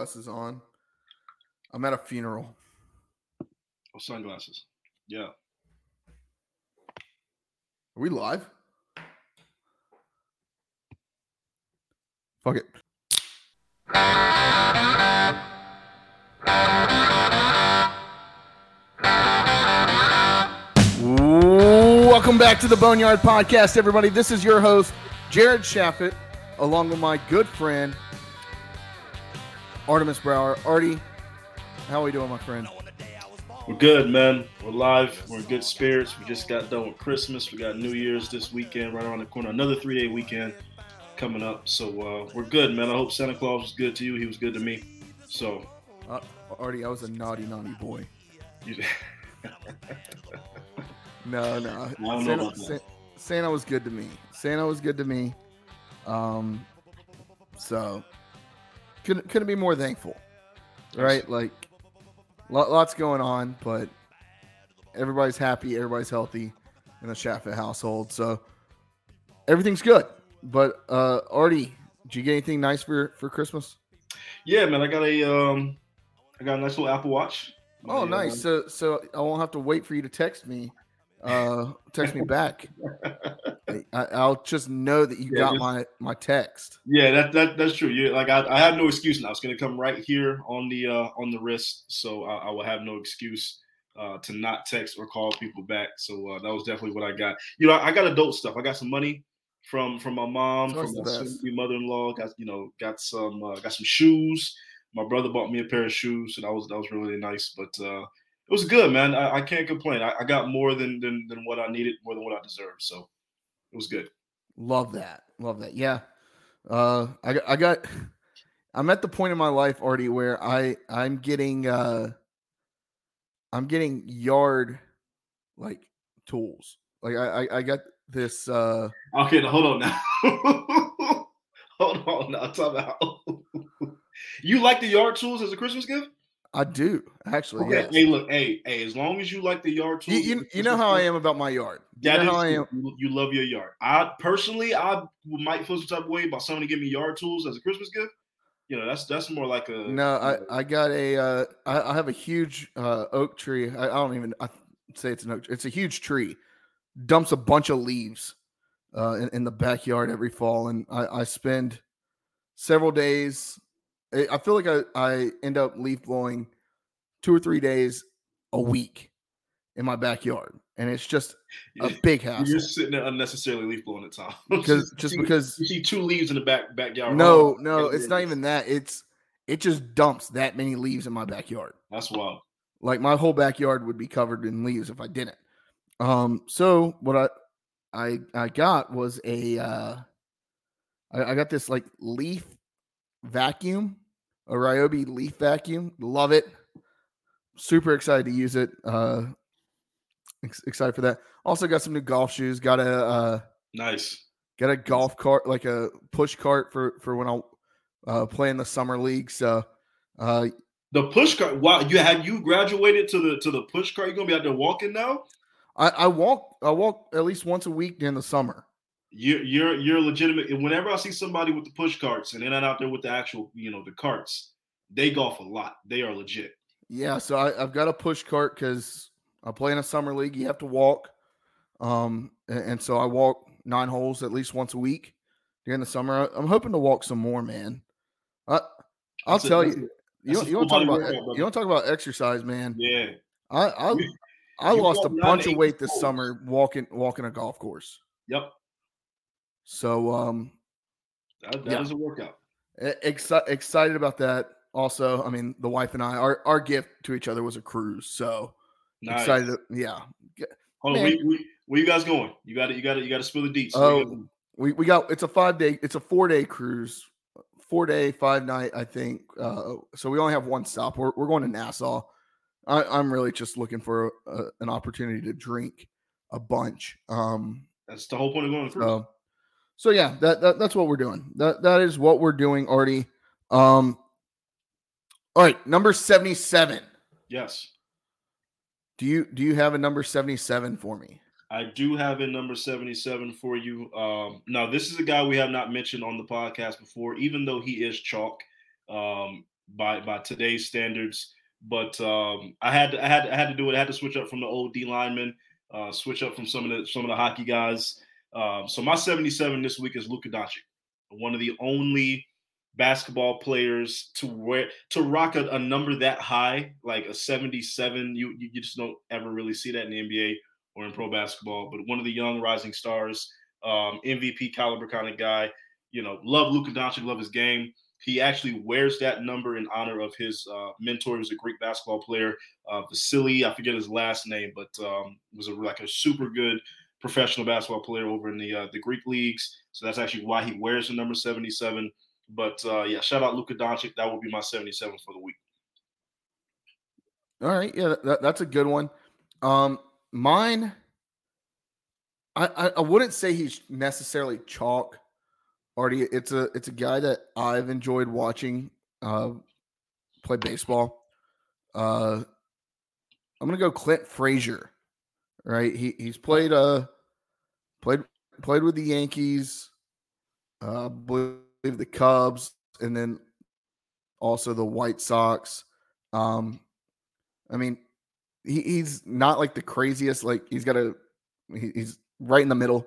sunglasses on. I'm at a funeral. Oh, sunglasses. Yeah. Are we live? Fuck it. Welcome back to the Boneyard Podcast, everybody. This is your host, Jared Shafit, along with my good friend, Artemis Brower. Artie, how are we doing, my friend? We're good, man. We're live. We're in good spirits. We just got done with Christmas. We got New Year's this weekend, right around the corner. Another three day weekend coming up. So uh, we're good, man. I hope Santa Claus was good to you. He was good to me. So, Uh, Artie, I was a naughty, naughty boy. No, no. Santa, about that. Sa- Santa was good to me. Santa was good to me. Um, so couldn't couldn't be more thankful, right? Like, lo- lots going on, but everybody's happy, everybody's healthy in the Shafit household, so everything's good. But uh, Artie, did you get anything nice for for Christmas? yeah, man. I got a um, I got a nice little Apple Watch. Oh, Yeah, nice. So so I won't have to wait for you to text me. Uh, text me back. I, I'll just know that you Yeah, got just- my my text. Yeah, that, that that's true. You like I, I have no excuse now. It's gonna come right here on the uh on the wrist, so I, I will have no excuse uh to not text or call people back. So uh, that was definitely what I got. You know, I got adult stuff. I got some money from from my mom, from my the best. soon-to-be mother-in-law. Got you know got some uh, got some shoes. My brother bought me a pair of shoes, so that was that was really nice. But uh it was good, man. I, I can't complain. I, I got more than, than than what I needed, more than what I deserved. So it was good. Love that. Love that. Yeah. Uh, I got- I got. I'm at the point in my life already where I I'm getting uh I'm getting yard like tools. Like I I, I got this uh Okay, hold on now. hold on now. Time out. you like the yard tools as a Christmas gift? I do actually. Okay. yes. Hey, look, hey, hey. As long as you like the yard You, tools, you, you know how I am about my yard. You That know is how I am. You, you love your yard. I personally, I might feel some type of way about someone to give me yard tools as a Christmas gift. You know, that's that's more like a No, you I, I got a uh, I, I have a huge uh, oak tree. I, I don't even I say it's an oak. Tree. It's a huge tree. Dumps a bunch of leaves uh, in, in the backyard every fall, and I, I spend several days. I I feel like I, I end up leaf blowing two or three days a week in my backyard, and it's just a big house. you're sitting there unnecessarily leaf blowing at time. Because just You because you see two leaves in the back backyard. no Oh, no, it's not even that. It's it just dumps that many leaves in my backyard. That's wild. like my whole backyard would be covered in leaves if I didn't. Um, so what I I I got was a uh I, I got this like leaf vacuum, a Ryobi leaf vacuum. Love it. Super excited to use it. Uh ex- excited for that. Also got some new golf shoes. Got a uh Nice. got a golf cart, like a push cart for for when I uh play in the summer league. So uh The push cart. Wow, you have you graduated to the to the push cart? You're gonna be out there walking now. I, I walk I walk at least once a week during the summer. You're you're you're legitimate. And whenever I see somebody with the push carts and they're not out there with the actual, you know, the carts, they golf a lot. They are legit. Yeah, so I, I've got a push cart because I play in a summer league. You have to walk, um, and, and so I walk nine holes at least once a week during the summer. I, am hoping to walk some more, man. I, I'll That's tell that's you, you, a you full talk about workout, you to talk about exercise, man. Yeah. I I, I lost a bunch of weight this summer walking walking a golf course. Yep. So um, That, that is Yeah. a workout. exci- excited about that. Also, I mean, the wife and I, our our gift to each other was a cruise. So Nice. excited. To, yeah, Hold on. We, we, where you guys going? You got it. you got it. you got to spill the deets. Oh, we, we got it's a five day it's a four day cruise four day five night i think uh so we only have one stop we're, we're going to nassau I, i'm really just looking for a, an opportunity to drink a bunch um That's the whole point of going cruise. so so yeah that, that that's what we're doing that that is what we're doing artie um all right number 77 yes. do you do you have a number 77 for me I do have a number 77 for you. Um, now, this is a guy we have not mentioned on the podcast before, even though he is chalk. Um, by by today's standards. But um, I had I had I had to do it. I had to switch up from the old D lineman, uh, switch up from some of the some of the hockey guys. Um, so my 77 this week is Luka Doncic, one of the only basketball players to wear to rock a, a, number that high, like a 77. You you just don't ever really see that in the NBA or in pro basketball. But one of the young rising stars, um, MVP caliber kind of guy. You know, love Luka Doncic, love his game. He actually wears that number in honor of his uh, mentor, who's a Greek basketball player, uh, Vasily. I forget his last name, but um, was a, like a super good professional basketball player over in the uh, the Greek leagues. So that's actually why he wears the number 77. But uh, yeah, shout out Luka Doncic. That will be my 77 for the week. All right, yeah, that, that's a good one. Um, mine, I, I, I wouldn't say he's necessarily chalk. Artie, it's a it's a guy that I've enjoyed watching uh, play baseball. Uh, I'm gonna go Clint Frazier. Right, he he's played uh played played with the Yankees. Uh, I believe the Cubs, and then also the White Sox. Um, I mean, he, he's not like the craziest. Like he's got a he, he's right in the middle.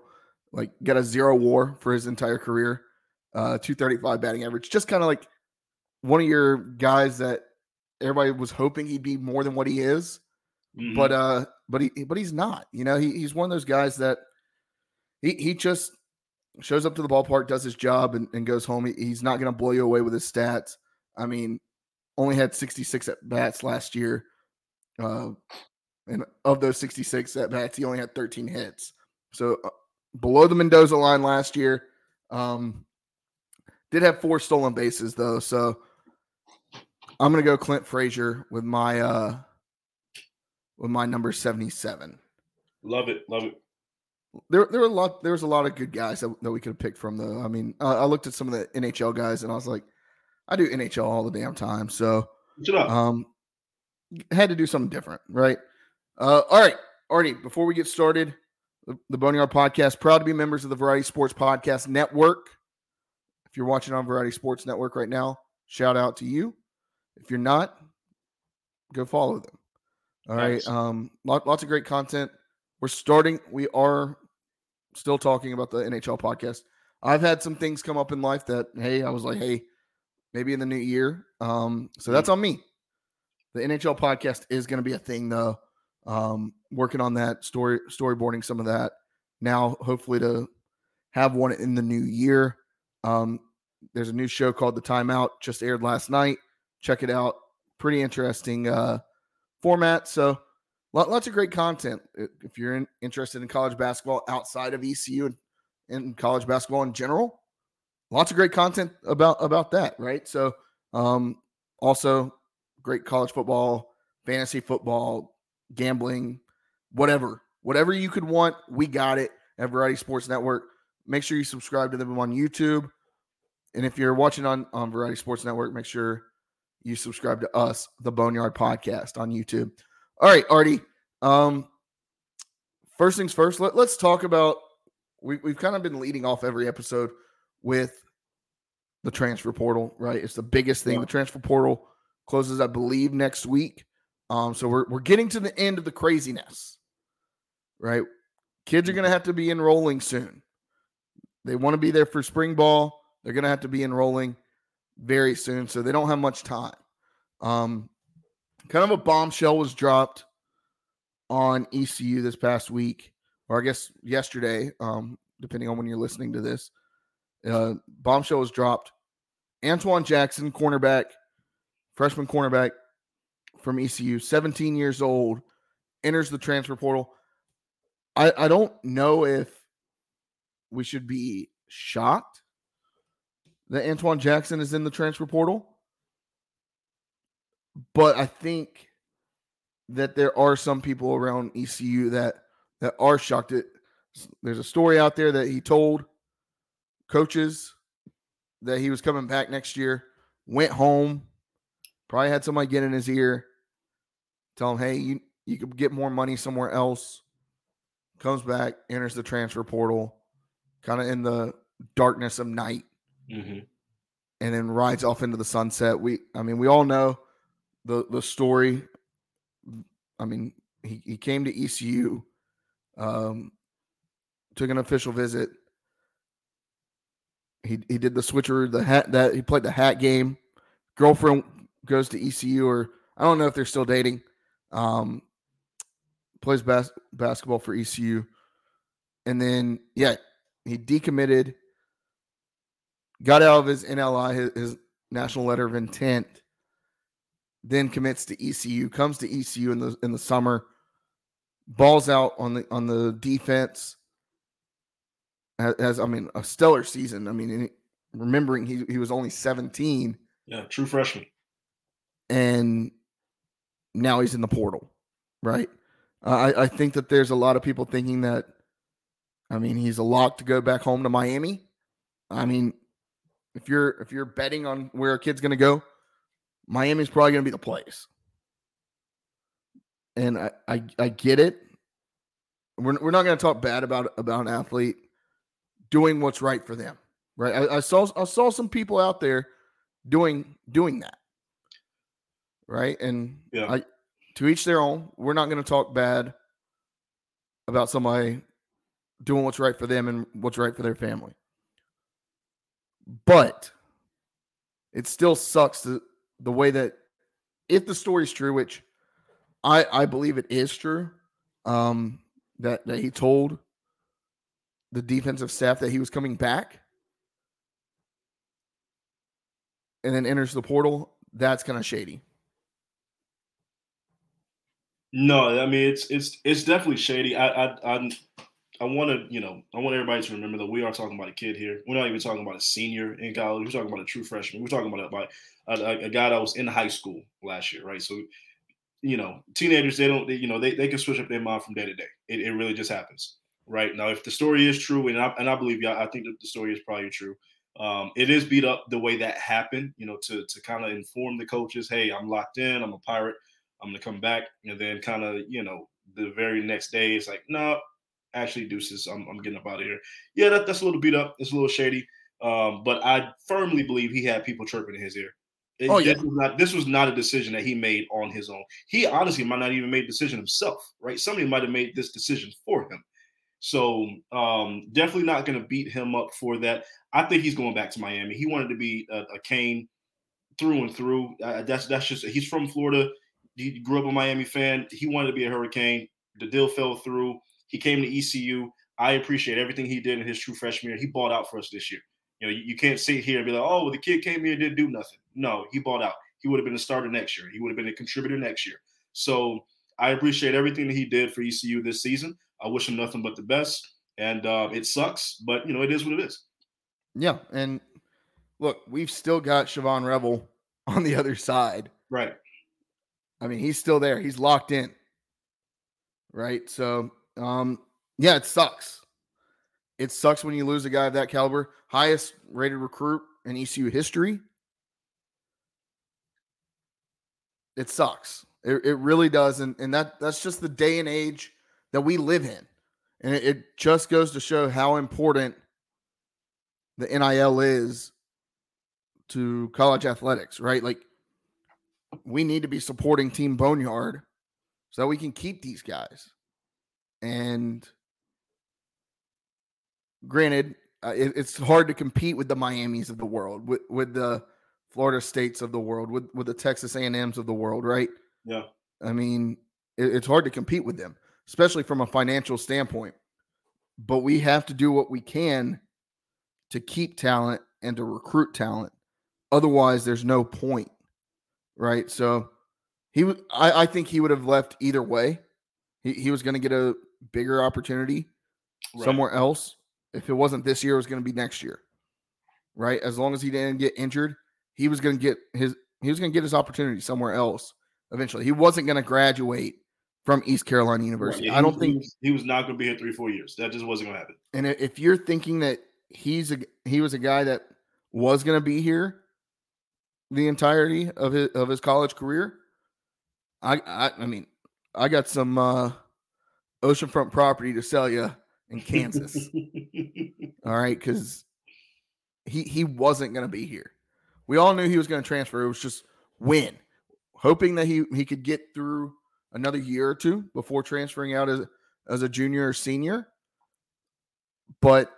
Like got a zero WAR for his entire career. Uh, two thirty five batting average. Just kind of like one of your guys that everybody was hoping he'd be more than what he is. Mm-hmm. But uh, but he but he's not. You know, he, he's one of those guys that he he just shows up to the ballpark, does his job, and, and goes home. He, he's not going to blow you away with his stats. I mean, only had 66 at bats last year. Uh, and of those 66 at bats, he only had 13 hits. So uh, below the Mendoza line last year. Um, did have four stolen bases though, so I'm gonna go Clint Frazier with my uh with my number 77. Love it, love it there there were a lot there was a lot of good guys that, that we could have picked from though. I mean, uh, I looked at some of the NHL guys and I was like, I do NHL all the damn time, so um, had to do something different, right? Uh, all right, Artie. Before we get started, the, the Boneyard Podcast proud to be members of the Variety Sports Podcast Network. If you're watching on Variety Sports Network right now, shout out to you. If you're not, go follow them. All nice. right, um, lot, lots of great content. We're starting. We are still talking about the NHL podcast. I've had some things come up in life that, hey, I was like, hey, maybe in the new year. Um, so that's on me. The NHL podcast is going to be a thing, though. Um, working on that story, storyboarding some of that now, hopefully to have one in the new year. Um, there's a new show called The Timeout, just aired last night. Check it out. Pretty interesting uh, format. So lots of great content if you're in, interested in college basketball outside of ECU and, and college basketball in general. Lots of great content about about that, right? So, um, also great college football, fantasy football, gambling, whatever, whatever you could want, we got it at Variety Sports Network. Make sure you subscribe to them on YouTube, and if you're watching on on Variety Sports Network, make sure you subscribe to us, the Boneyard Podcast, on YouTube. All right, Artie. Um, first things first. Let, us talk about. We, we've kind of been leading off every episode with the transfer portal, right? It's the biggest thing. Yeah. The transfer portal closes, I believe, next week. Um, so we're we're getting to the end of the craziness, right? Kids are going to have to be enrolling soon. They want to be there for spring ball. They're going to have to be enrolling very soon, so they don't have much time. Um, kind of a bombshell was dropped on ECU this past week, or I guess yesterday, um, depending on when you're listening to this. Uh, bombshell was dropped. Antione Jackson, cornerback, freshman cornerback from ECU, 17 years old, enters the transfer portal. I, I don't know if we should be shocked that Antione Jackson is in the transfer portal. But I think that there are some people around ECU that that are shocked. It there's a story out there that he told coaches that he was coming back next year. Went home, probably had somebody get in his ear, tell him, "Hey, you you could get more money somewhere else." Comes back, enters the transfer portal, kind of in the darkness of night. Mm-hmm. and then rides off into the sunset. We, I mean, we all know the the story. I mean, he, he came to ECU, um, took an official visit. He he did the switcher, the hat that he played the hat game. Girlfriend goes to ECU, or I don't know if they're still dating. Um, plays bas- basketball for ECU, and then yeah, he decommitted, got out of his NLI, his, his national letter of intent, then commits to ECU, comes to ECU in the in the summer, balls out on the on the defense. As, as I mean, a stellar season. I mean, remembering he he was only seventeen. Yeah, true freshman. And now he's in the portal, right? Uh, I, I think that there's a lot of people thinking that, I mean, he's a lock to go back home to Miami. I mean, if you're if you're betting on where a kid's going to go, Miami's probably going to be the place. And I, I, I get it. We're, we're not going to talk bad about about an athlete doing what's right for them, right? I, I saw I saw some people out there doing doing that, right? And Yeah. I to each their own. We're not going to talk bad about somebody doing what's right for them and what's right for their family. But it still sucks the, the way that if the story's true, which I I believe it is true, um, that that he told the defensive staff that he was coming back and then enters the portal, that's kind of shady. No, I mean it's it's it's definitely shady. I I I, I want to you know I want everybody to remember that we are talking about a kid here. We're not even talking about a senior in college. We're talking about a true freshman. We're talking about about a, a, a guy that was in high school last year, right? So you know, teenagers they don't they, you know they, they can switch up their mind from day to day. It, it really just happens, right? Now, if the story is true, and I and I believe yeah, I think that the story is probably true. Um, it is beat up the way that happened, you know, to to kind of inform the coaches, hey, I'm locked in, I'm a pirate. I'm gonna come back, and then kind of you know the very next day it's like no, actually deuces, I'm, I'm getting up out of here. Yeah, that, that's a little beat up, it's a little shady, um, but I firmly believe he had people chirping in his ear. It- Oh, yeah. this was not this was not a decision that he made on his own. He honestly might not even made the decision himself, right? Somebody might have made this decision for him. So um, definitely not going to beat him up for that. I think he's going back to Miami. He wanted to be a, a Cane through and through. Uh, that's that's just he's from Florida. He grew up a Miami fan. He wanted to be a Hurricane. The deal fell through. He came to ECU. I appreciate everything he did in his true freshman year. He bought out for us this year. You know, you, you can't sit here and be like, oh, well, the kid came here and didn't do nothing. No, he bought out. He would have been a starter next year. He would have been a contributor next year. So I appreciate everything that he did for ECU this season. I wish him nothing but the best. And uh, it sucks, but you know, it is what it is. Yeah, and look, we've still got Shavon Revel on the other side. Right. I mean, he's still there. He's locked in. Right. So, um, yeah, it sucks. It sucks when you lose a guy of that caliber, highest rated recruit in ECU history. It sucks. It, it really does. And, and that that's just the day and age that we live in. And it, it just goes to show how important the NIL is to college athletics, right? Like we need to be supporting Team Boneyard so that we can keep these guys. And granted, uh, it, it's hard to compete with the Miamis of the world, with with the Florida States of the world, with with the Texas A&Ms of the world, right? Yeah. I mean, it, it's hard to compete with them, especially from a financial standpoint. But we have to do what we can to keep talent and to recruit talent. Otherwise, there's no point, right? So he, would- I, I think he would have left either way. He, he was going to get a bigger opportunity Right. somewhere else. If it wasn't this year, it was going to be next year, right? As long as he didn't get injured, he was going to get his he was going to get his opportunity somewhere else eventually. He wasn't going to graduate from East Carolina Right. University. Yeah, I don't think he was, he was not going to be here three, four years. That just wasn't going to happen. And if you're thinking that he's a he was a guy that was going to be here the entirety of his of his college career, I I, I mean, I got some uh, oceanfront property to sell you in Kansas. all right, because he he wasn't going to be here. We all knew he was going to transfer. It was just when, hoping that he he could get through another year or two before transferring out as as a junior or senior. But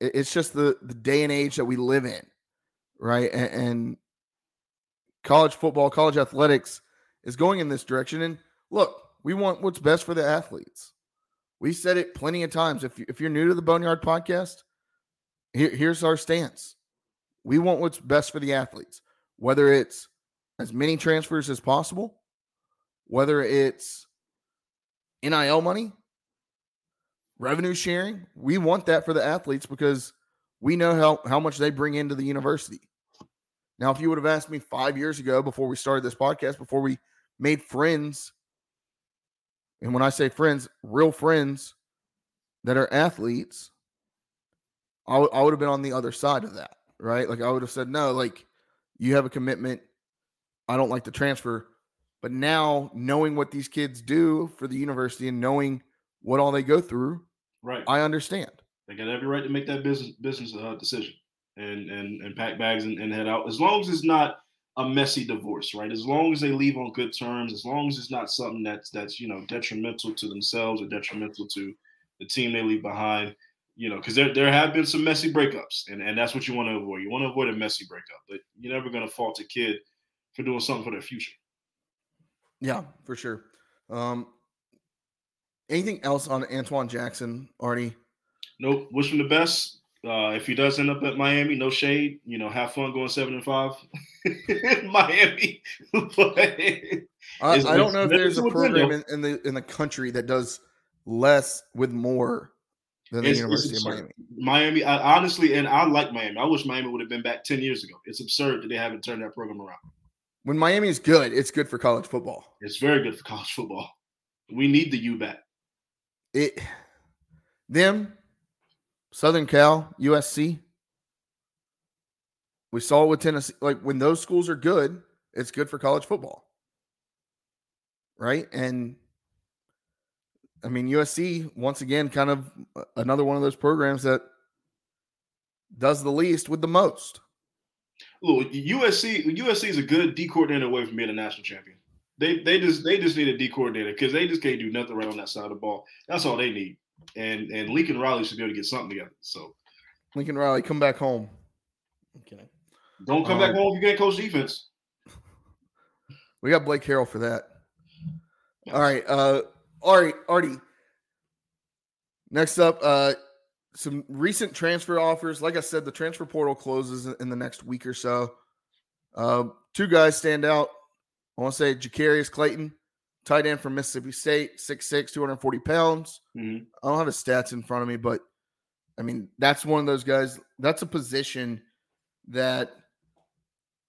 it's just the the day and age that we live in, right? And, and college football, college athletics is going in this direction. And look, we want what's best for the athletes. We said it plenty of times. If, you, if you're new to the Boneyard podcast, here, here's our stance. We want what's best for the athletes, whether it's as many transfers as possible, whether it's NIL money, revenue sharing. We want that for the athletes because we know how, how much they bring into the university. Now, if you would have asked me five years ago before we started this podcast, before we made friends, and when I say friends, real friends that are athletes, I, w- I would have been on the other side of that, right? Like I would have said, no, like you have a commitment. I don't like the transfer. But now, knowing what these kids do for the university and knowing what all they go through, right? I understand. They got every right to make that business business uh, decision and and and pack bags and, and head out as long as it's not a messy divorce, right? As long as they leave on good terms, as long as it's not something that's that's you know detrimental to themselves or detrimental to the team they leave behind, you know, because there there have been some messy breakups, and and that's what you want to avoid. You want to avoid a messy breakup, but you're never going to fault a kid for doing something for their future. Yeah, for sure. Um, anything else on Antione Jackson, Artie? Nope. Wish him the best. Uh, if he does end up at Miami, no shade. You know, have fun going seven and five. Miami. I, I, don't know if there's a program in, in, the in the country that does less with more than the University of Miami. Miami, I, honestly, and I like Miami. I wish Miami would have been back ten years ago. It's absurd that they haven't turned that program around. When Miami is good, it's good for college football. It's very good for college football. We need the U back. It them Southern Cal, USC. We saw it with Tennessee. Like when those schools are good, it's good for college football. Right. And I mean, USC, once again, kind of another one of those programs that does the least with the most. Look, USC, USC is a good D coordinator away from being a national champion. They they just they just need a D coordinator because they just can't do nothing right on that side of the ball. That's all they need and and Lincoln Riley should be able to get something together. So Lincoln Riley, come back home. Okay. Don't come um, back home if you can't coach defense. We got Blake Harrell for that. All right. Uh Ari, Artie. Next up, uh some recent transfer offers. Like I said, the transfer portal closes in the next week or so. Uh, two guys stand out. I want to say Jacarius Clayton, tight end from Mississippi State, 6'6, 240 pounds. Mm-hmm. I don't have his stats in front of me, but I mean, that's one of those guys. That's a position that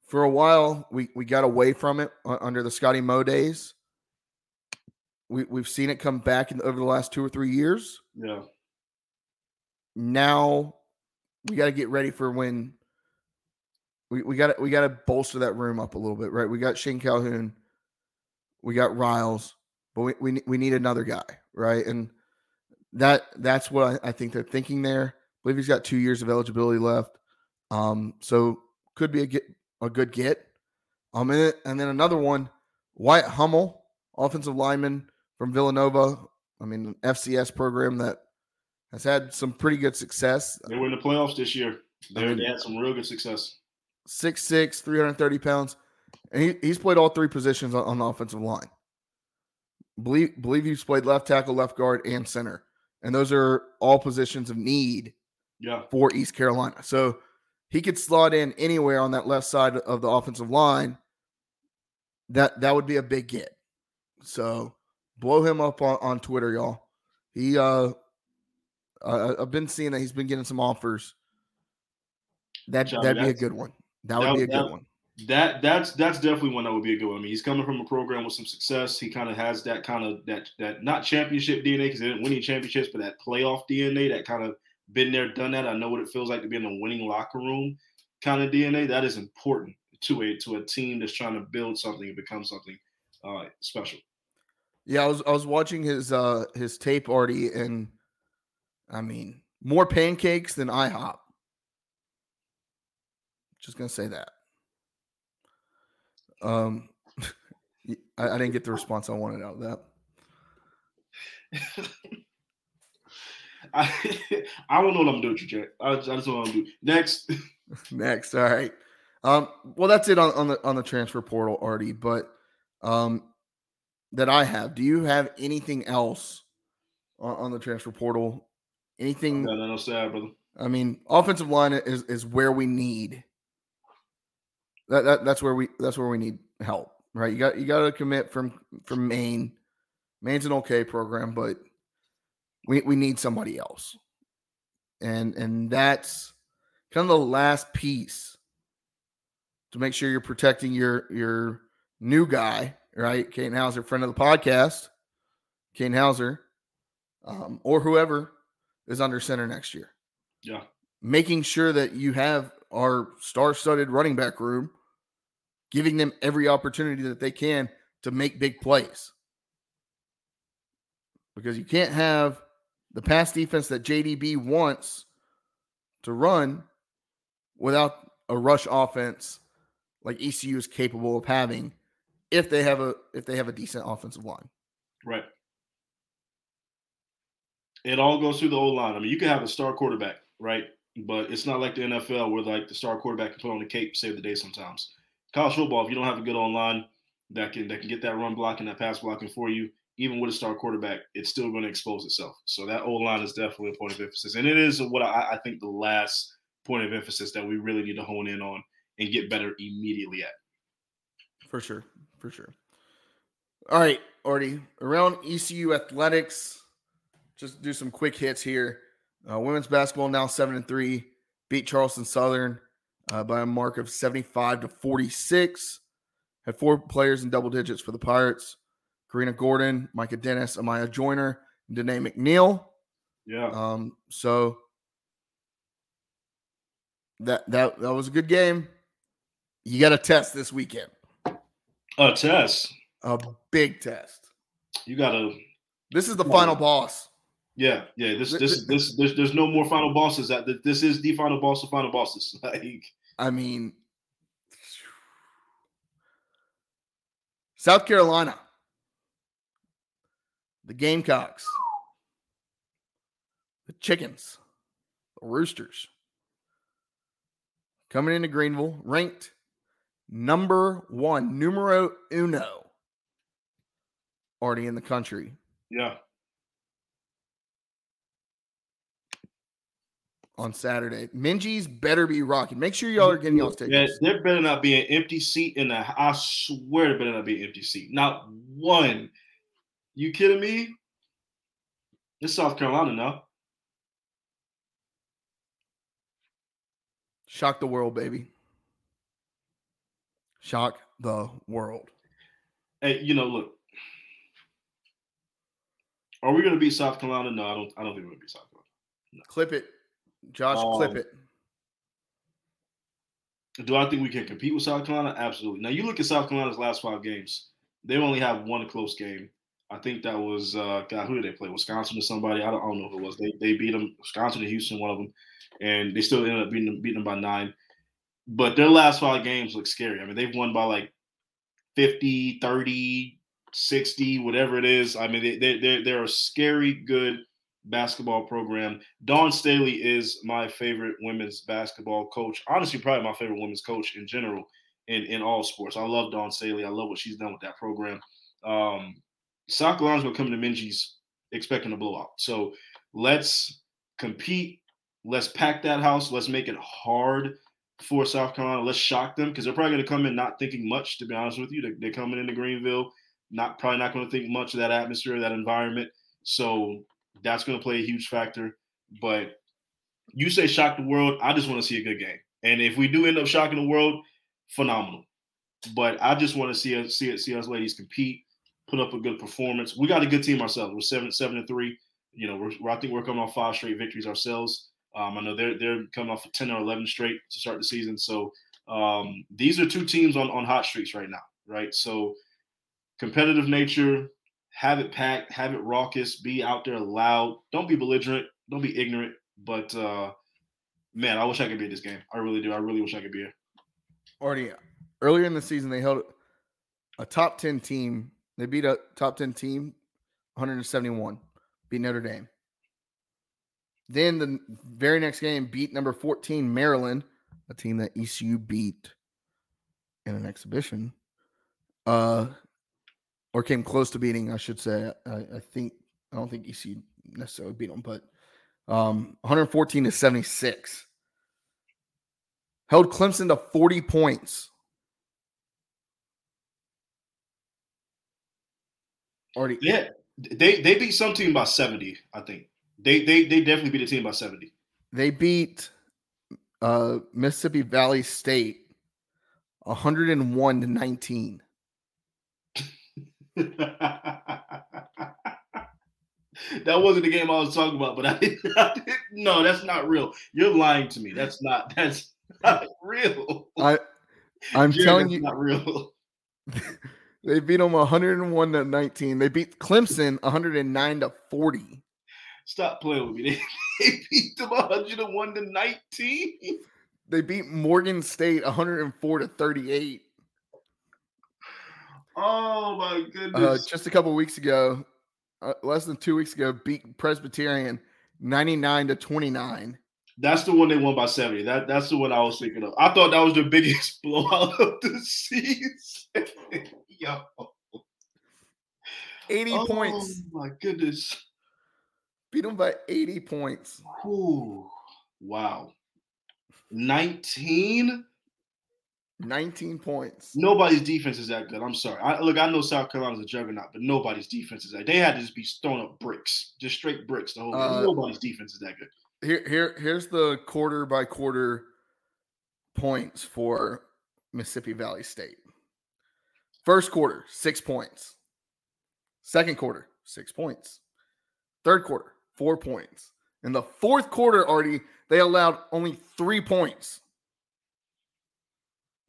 for a while we, we got away from it under the Scotty Moe days. We, we've seen it come back in, over the last two or three years. Yeah. Now we got to get ready for when we, we got we got to bolster that room up a little bit, right? We got Shane Calhoun we got Riles, but we, we, we need another guy, right? And that that's what I, I, think they're thinking there. I believe he's got two years of eligibility left, um, so could be a get a good get. Um, and, and then another one, Wyatt Hummel, offensive lineman from Villanova. I mean, FCS program that has had some pretty good success. They were in the playoffs this year. They, I mean, they had some real good success. 6'6", 330 pounds. And he, he's played all three positions on, on the offensive line. Believe believe he's played left tackle, left guard, and center. And those are all positions of need yeah. for East Carolina. So he could slot in anywhere on that left side of the offensive line. That that would be a big get. So blow him up on, on Twitter, y'all. He uh I, I've been seeing that he's been getting some offers. That that'd be a good one. That would be a good one that that's that's definitely one that would be a good one. I mean, he's coming from a program with some success. He kind of has that kind of that that not championship DNA because they didn't win any championships, but that playoff DNA that kind of been there, done that. I know what it feels like to be in a winning locker room kind of DNA. That is important to a to a team that's trying to build something and become something uh, special. Yeah, I was I was watching his uh his tape already, and I mean more pancakes than IHOP. Just gonna say that. Um, I, I didn't get the response I wanted out of that. I I don't know what I'm doing, Jack. I, I just know what I'm doing. Next. Next, all right. Um, well, that's it on, on the on the transfer portal, Artie. But um, that I have. Do you have anything else on, on the transfer portal? Anything? No, no, no, sad, brother. I mean, offensive line is is where we need. That, that that's where we that's where we need help, right? You got you got to commit from from Maine. Maine's an okay program, but we we need somebody else, and and that's kind of the last piece to make sure you're protecting your your new guy, right? Katin Houser, friend of the podcast, Katin Houser, um, or whoever is under center next year. Yeah, making sure that you have our star-studded running back room, giving them every opportunity that they can to make big plays. Because you can't have the pass defense that JDB wants to run without a rush offense like ECU is capable of having if they have a if they have a decent offensive line. Right. It all goes through the old line. I mean, you can have a star quarterback, right? But it's not like the NFL where like the star quarterback can put on the cape, save the day sometimes. College football, if you don't have a good online that can that can get that run blocking, that pass blocking for you, even with a star quarterback, it's still going to expose itself. So that old line is definitely a point of emphasis, and it is what I, I think the last point of emphasis that we really need to hone in on and get better immediately at. For sure. For sure. All right, Artie, around ECU athletics, just do some quick hits here. Uh, women's basketball now seven and three, beat Charleston Southern uh, by a mark of 75 to 46. Had four players in double digits for the Pirates Karina Gordon, Micah Dennis, Amaya Joyner, and Danae McNeil. Yeah. Um, so that that that was a good game. You got a test this weekend. A test. A big test. You gotta. This is the final boss. Yeah, yeah. This, this, this, this, there's no more final bosses. That this is the final boss of final bosses. Like, I mean, South Carolina, the Gamecocks, the Chickens, the Roosters, coming into Greenville, ranked number one, numero uno, Artie in the country. Yeah. On Saturday, Minges better be rocking. Make sure y'all are getting y'all's tickets. Yeah, there better not be an empty seat in the. I swear, there better not be an empty seat. Not one. You kidding me? It's South Carolina now. Shock the world, baby. Shock the world. Hey, you know, look. Are we going to beat South Carolina? No, I don't. I don't think we're going to beat South Carolina. No. Clip it, Josh. Um, clip it. Do I think we can compete with South Carolina? Absolutely. Now you look at South Carolina's last five games; they only have one close game. I think that was uh, God. Who did they play? Wisconsin or somebody? I don't, I don't know who it was. They they beat them. Wisconsin and Houston, one of them, and they still ended up beating them, beating them by nine but their last five games look scary. I mean, they've won by like 50, 30, 60, whatever it is. I mean, they, they, they're, a scary good basketball program. Dawn Staley is my favorite women's basketball coach. Honestly, probably my favorite women's coach in general in, in all sports. I love Dawn Staley. I love what she's done with that program. Um, going to come to Minges expecting a blowout. So let's compete. Let's pack that house. Let's make it hard for South Carolina. Let's shock them because they're probably going to come in not thinking much. To be honest with you, they're, they're coming into Greenville, not probably not going to think much of that atmosphere, that environment. So that's going to play a huge factor. But you say shock the world. I just want to see a good game, and if we do end up shocking the world, phenomenal. But I just want to see us see see us ladies compete, put up a good performance. We got a good team ourselves. We're seven seven and three. You know, we're I think we're coming off five straight victories ourselves. Um, I know they're they're coming off of 10 or 11 straight to start the season. So um, these are two teams on, on hot streaks right now, right? So competitive nature, have it packed, have it raucous, be out there loud. Don't be belligerent, don't be ignorant. But uh, man, I wish I could be at this game. I really do. I really wish I could be here. Already earlier in the season, they held a top 10 team. They beat a top 10 team 171, beat Notre Dame. Then the very next game beat number 14 Maryland, a team that ECU beat in an exhibition. Uh or came close to beating, I should say. I, I think I don't think ECU necessarily beat them, but um 114 to 76. Held Clemson to 40 points. Already. Yeah. They they beat some team by 70, I think. They they they definitely beat a team by 70. They beat uh Mississippi Valley State 101 to 19. that wasn't the game I was talking about, but I didn't, I didn't, no, that's not real. You're lying to me. That's not that's not real. I I'm Jared, telling you not real. they beat them 101 to 19. They beat Clemson 109 to 40. Stop playing with me. They, they beat them 101 to 19. They beat Morgan State 104 to 38. Oh my Uh, goodness. just a couple weeks ago, uh, less than two weeks ago, beat Presbyterian 99 to 29. That's the one they won by 70. That that's the one I was thinking of. I thought that was the biggest blowout of the season. Yo. 80 Oh points. my goodness. Beat them by 80 points. Ooh. Wow. 19? 19 points. Nobody's defense is that good. I'm sorry. I, look, I know South Carolina's a juggernaut, but nobody's defense is that. They had to just be throwing up bricks, just straight bricks. The whole Uh, nobody's defense is that good. Here, here, here's the quarter by quarter points for Mississippi Valley State. First quarter, six points. Second quarter, six points. Third quarter, four points. In the fourth quarter, already they allowed only three points.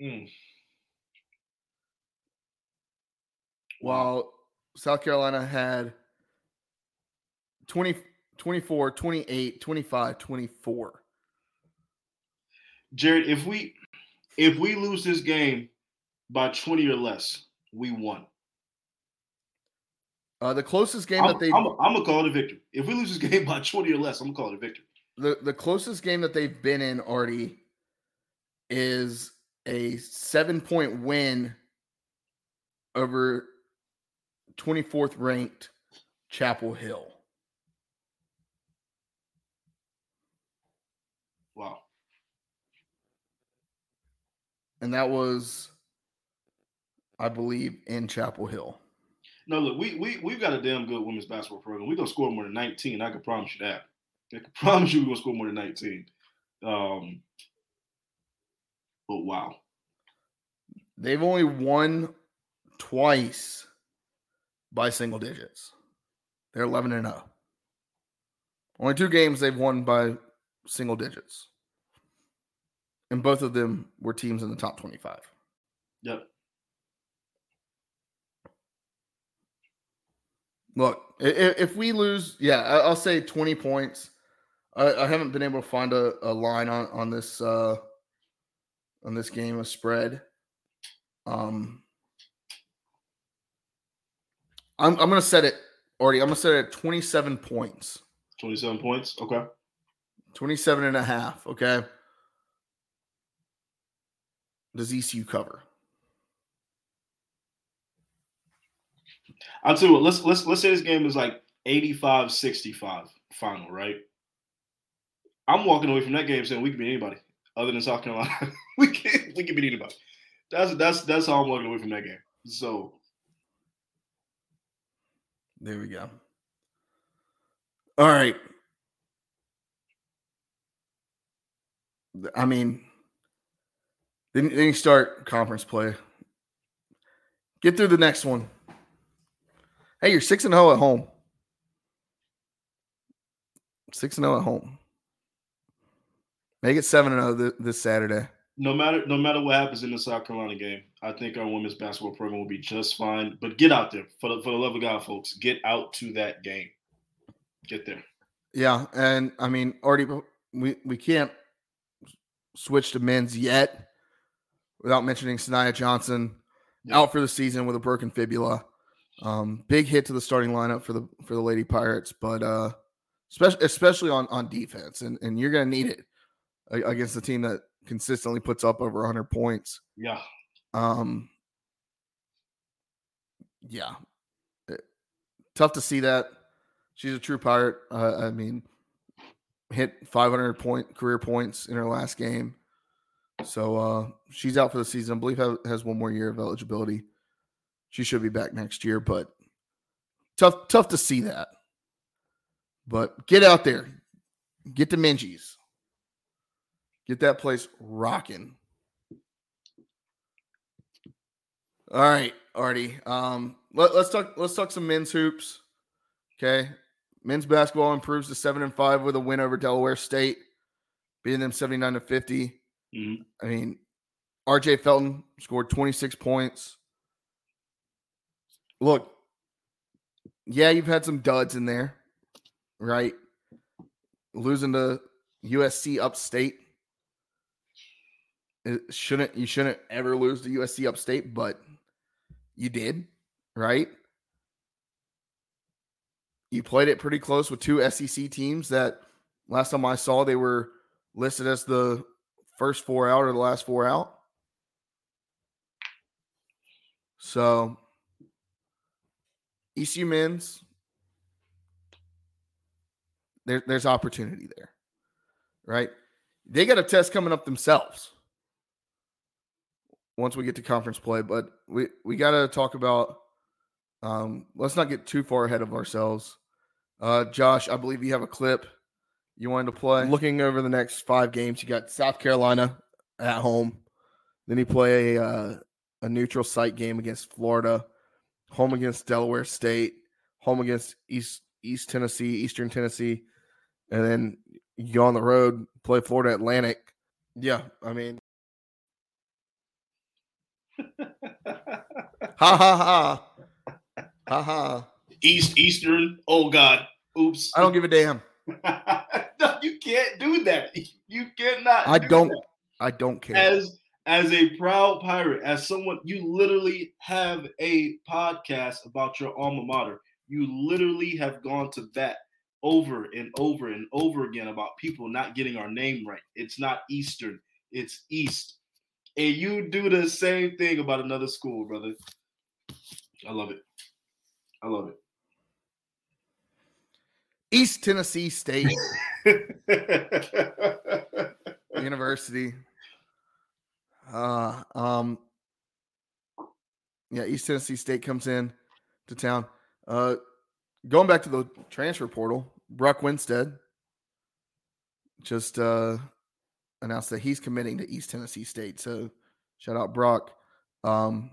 Mm. while South Carolina had 20, 24, 28, 25, 24. Jared, if we if we lose this game by 20 or less, we won. Uh, the closest game I'm, that they I'm, I'm gonna call it a victory. If we lose this game by 20 or less, I'm gonna call it a victory. the, the closest game that they've been in already is a seven point win over 24th ranked Chapel Hill. Wow. And that was, I believe, in Chapel Hill. No, look, we we we've got a damn good women's basketball program. We're gonna score more than 19. I can promise you that. I can promise you we're gonna score more than 19. Um, but wow. They've only won twice by single digits. They're 11 and 0. Only two games they've won by single digits. And both of them were teams in the top 25. Yep. Look, if we lose, yeah, I'll say 20 points. I, I haven't been able to find a, a line on, on this uh on this game, a spread. Um I'm I'm gonna set it already. I'm gonna set it at 27 points. 27 points. Okay. 27 and a half. Okay. Does ECU cover? I'll tell you what, let's let's let's say this game is like 85-65 final, right? I'm walking away from that game saying we can beat anybody other than South Carolina. we can we can beat anybody. That's that's that's how I'm walking away from that game. So There we go. All right. I mean, then, you start conference play. Get through the next one. Hey, you're 6 and 0 at home. 6 and 0 at home. Make it 7 and 0 th- this Saturday. no matter no matter what happens in the South Carolina game, I think our women's basketball program will be just fine. But get out there for the for the love of God, folks. Get out to that game. Get there. Yeah, and I mean, Artie we we can't switch to men's yet without mentioning Sanaya Johnson. Yeah. out for the season with a broken fibula. Um, big hit to the starting lineup for the for the Lady Pirates, but uh, especially especially on on defense, and and you're gonna need it against a team that consistently puts up over 100 points. Yeah. Um, yeah, It- tough to see that. She's a true pirate. Uh, I mean, hit 500 point career points in her last game. So uh, she's out for the season. I believe has one more year of eligibility. She should be back next year, but tough tough to see that. But get out there, get the Minges, get that place rocking. All right, Artie. Um, let, us talk. Let's talk some men's hoops. Okay, men's basketball improves to seven and five with a win over Delaware State, beating them seventy nine to fifty. Mhm. I mean, RJ Felton scored 26 points. Look, yeah, you've had some duds in there, right? Losing to USC upstate. It shouldn't you shouldn't ever lose to USC upstate, but you did, right? You played it pretty close with two SEC teams that last time I saw they were listed as the first four out or the last four out. So ECU men's there, there's opportunity there, right? They got a test coming up themselves once we get to conference play, but we we got to talk about. Um, let's not get too far ahead of ourselves. Uh, Josh, I believe you have a clip you wanted to play. Looking over the next five games, you got South Carolina at home. Then you play a, uh, a neutral site game against Florida, home against Delaware State, home against East East Tennessee, Eastern Tennessee, and then you go on the road, play Florida Atlantic. Yeah, I mean, ha ha ha, ha ha. East Eastern. Oh God. Oops. I don't give a damn. no, you can't do that. You cannot. I do don't. that. I don't care. As as a proud pirate, as someone you literally have a podcast about your alma mater. You literally have gone to bat over and over and over again about people not getting our name right. It's not Eastern. It's East. And you do the same thing about another school, brother. I love it. I love it. East Tennessee State. University. Uh, um, yeah, East Tennessee State comes in to town. Uh, going back to the transfer portal, Brock Winstead just uh, announced that he's committing to East Tennessee State. So shout out Brock, um,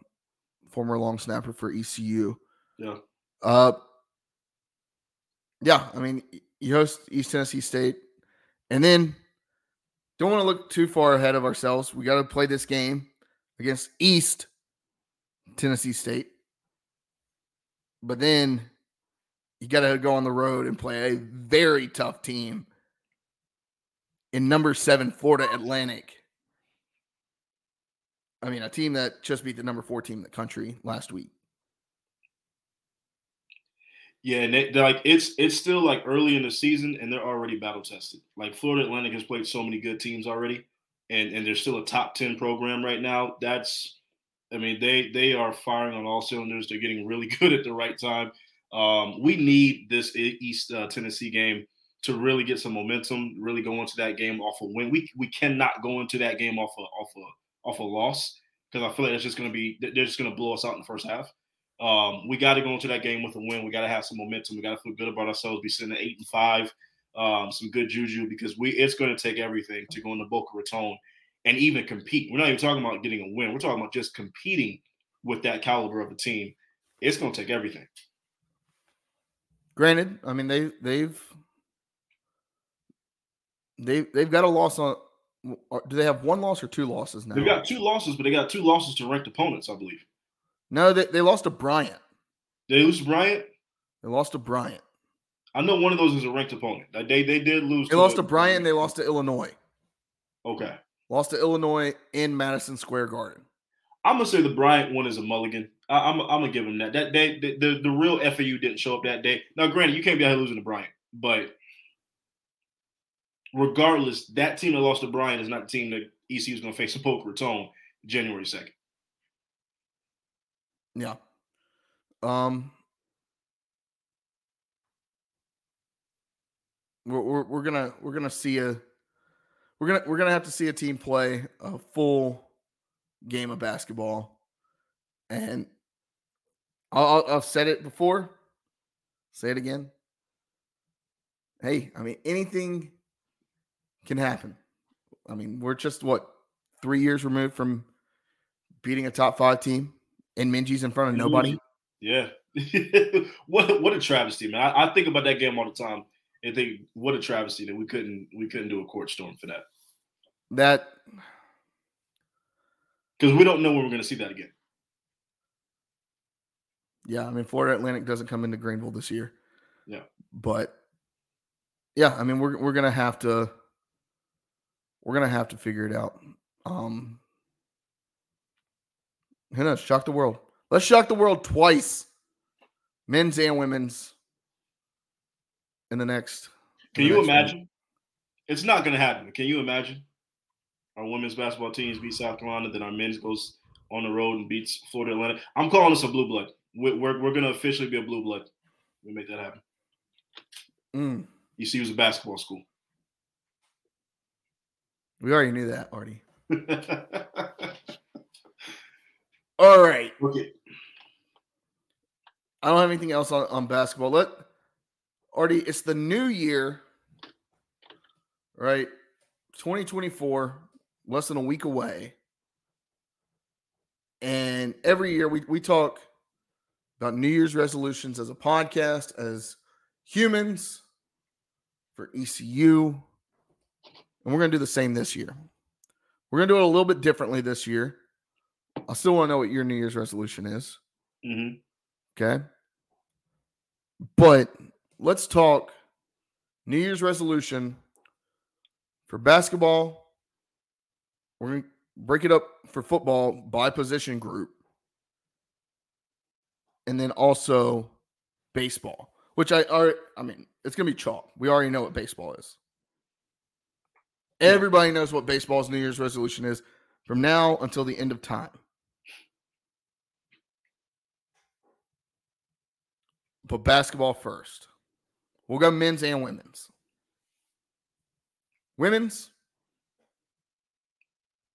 former long snapper for ECU. yeah. Uh, yeah, I mean, you host East Tennessee State, and then don't want to look too far ahead of ourselves. We got to play this game against East Tennessee State, but then you got to go on the road and play a very tough team in number seven Florida Atlantic. I mean, a team that just beat the number four team in the country last week. Yeah, and they, like it's it's still like early in the season, and they're already battle tested. Like Florida Atlantic has played so many good teams already, and and they're still a top ten program right now. That's, I mean, they they are firing on all cylinders. They're getting really good at the right time. Um, we need this East uh, Tennessee game to really get some momentum. Really go into that game off a win. We we cannot go into that game off a off a off a loss because I feel like it's just going to be they're just going to blow us out in the first half. Um, we got to go into that game with a win. We got to have some momentum. We got to feel good about ourselves. Be sitting at eight and five, um, some good juju because we it's going to take everything to go into Boca Raton and even compete. We're not even talking about getting a win. We're talking about just competing with that caliber of a team. It's going to take everything. Granted, I mean they they've they they've got a loss on. or Do they have one loss or two losses now? They've got two losses, but they got two losses to ranked opponents, I believe. No, they, they lost to Bryant. They lose to Bryant. They lost to Bryant. I know one of those is a ranked opponent. They they did lose. They lost to Bryant. They lost to Illinois. Okay. Lost to Illinois in Madison Square Garden. I'm gonna say the Bryant one is a mulligan. I, am I'm, I'm gonna give him that. That day, the, the, the real FAU didn't show up that day. Now, granted, you can't be out here losing to Bryant, but regardless, that team that lost to Bryant is not the team that ECU is gonna face in Boca Raton January second. Yeah. Um. We're, we're, we're gonna we're gonna see a we're gonna we're gonna have to see a team play a full game of basketball, and I'll, I've said it before. Say it again. Hey, I mean anything can happen. I mean we're just what three years removed from beating a top five team, and Minges in front of nobody. Yeah, what what a travesty, man! I, I think about that game all the time and think what a travesty that we couldn't we couldn't do a court storm for that. That because we don't know when we're going to see that again. Yeah, I mean Florida Atlantic doesn't come into Greenville this year. Yeah, but yeah, I mean we're we're gonna have to we're gonna have to figure it out. Um, who knows? Shock the world. Let's shock the world twice, men's and women's, in the next. Can you imagine? Week. It's not going to happen. Can you imagine? Our women's basketball teams beat South Carolina, then our men's goes on the road and beats Florida Atlantic. I'm calling this a blue blood. We're, we're, we're going to officially be a blue blood. We make that happen. Mm. You see, it was a basketball school. We already knew that, Artie. All right. Okay. I don't have anything else on, on basketball. Let Artie, it's the new year, right? 2024, less than a week away. And every year we, we talk about New Year's resolutions as a podcast, as humans for ECU. And we're going to do the same this year. We're going to do it a little bit differently this year. I still want to know what your New Year's resolution is. Mm-hmm. Okay. But let's talk New Year's resolution for basketball. We're going to break it up for football by position group. And then also baseball, which I are I mean, it's going to be chalk. We already know what baseball is. Everybody knows what baseball's New Year's resolution is from now until the end of time. But basketball first. We'll go men's and women's. Women's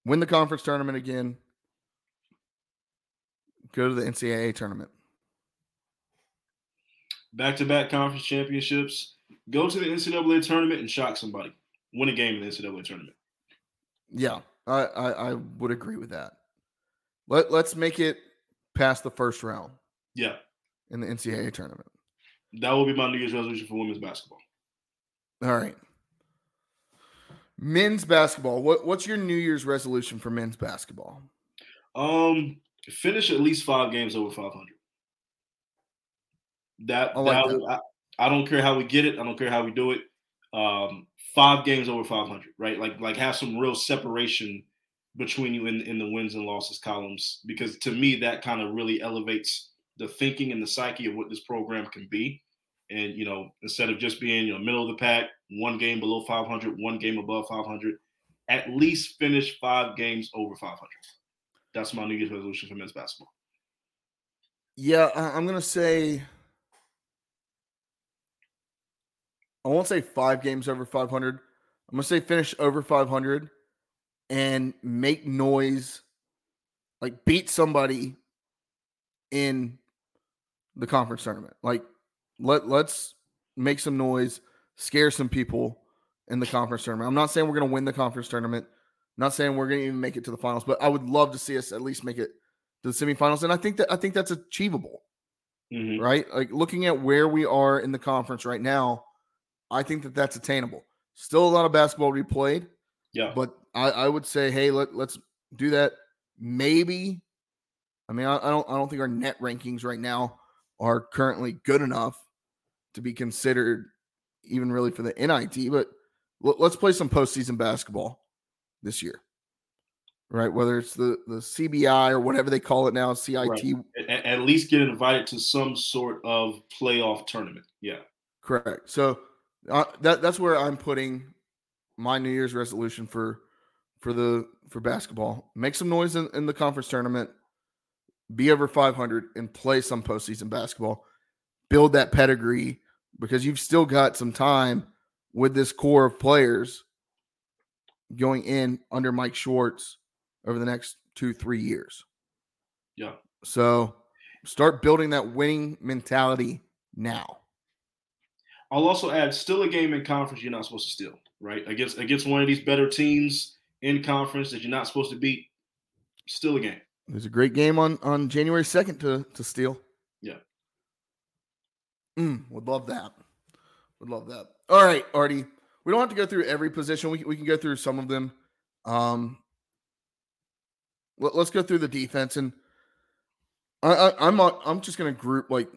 win the conference tournament again. Go to the NCAA tournament. Back to back conference championships. Go to the NCAA tournament and shock somebody. Win a game in the NCAA tournament. Yeah, I, I, I would agree with that. Let let's make it past the first round. Yeah. In the NCAA tournament. That will be my New Year's resolution for women's basketball. All right. Men's basketball. What what's your New Year's resolution for men's basketball? Um, finish at least five games over 500. That, I, like that, that. I, I, don't care how we get it. I don't care how we do it. Um, five games over 500, right? Like like have some real separation between you in in the wins and losses columns because to me that kind of really elevates the thinking and the psyche of what this program can be. And you know, instead of just being you know middle of the pack, one game below 500, one game above 500, at least finish five games over 500. That's my New Year's resolution for men's basketball. Yeah, I'm gonna say. I won't say five games over 500. I'm gonna say finish over 500 and make noise, like beat somebody in the conference tournament. Like let let's make some noise, scare some people in the conference tournament. I'm not saying we're going to win the conference tournament. I'm not saying we're going to even make it to the finals, but I would love to see us at least make it to the semifinals and I think that I think that's achievable. Mm-hmm. Right? Like looking at where we are in the conference right now, I think that that's attainable. Still a lot of basketball to be played. Yeah. But I, I would say, hey, let, let's do that. Maybe. I mean, I, I don't I don't think our net rankings right now are currently good enough to be considered even really for the NIT. But let's play some postseason basketball this year, right? Whether it's the the CBI or whatever they call it now, CIT. Right. At, at least get invited to some sort of playoff tournament. Yeah. Correct. So uh, that that's where I'm putting my New Year's resolution for for the for basketball. Make some noise in, in the conference tournament, be over 500, and play some postseason basketball. Build that pedigree because you've still got some time with this core of players going in under Mike Schwartz over the next two, three years. Yeah. So start building that winning mentality now. I'll also add still a game in conference you're not supposed to steal, right? Against against one of these better teams in conference that you're not supposed to beat, still a game. There's a great game on on January 2nd to to steal. Yeah. Mm, would love that. Would love that. All right, Artie. We don't have to go through every position. We, we can go through some of them. Um, let, us go through the defense, and I, I, I'm I'm just gonna group like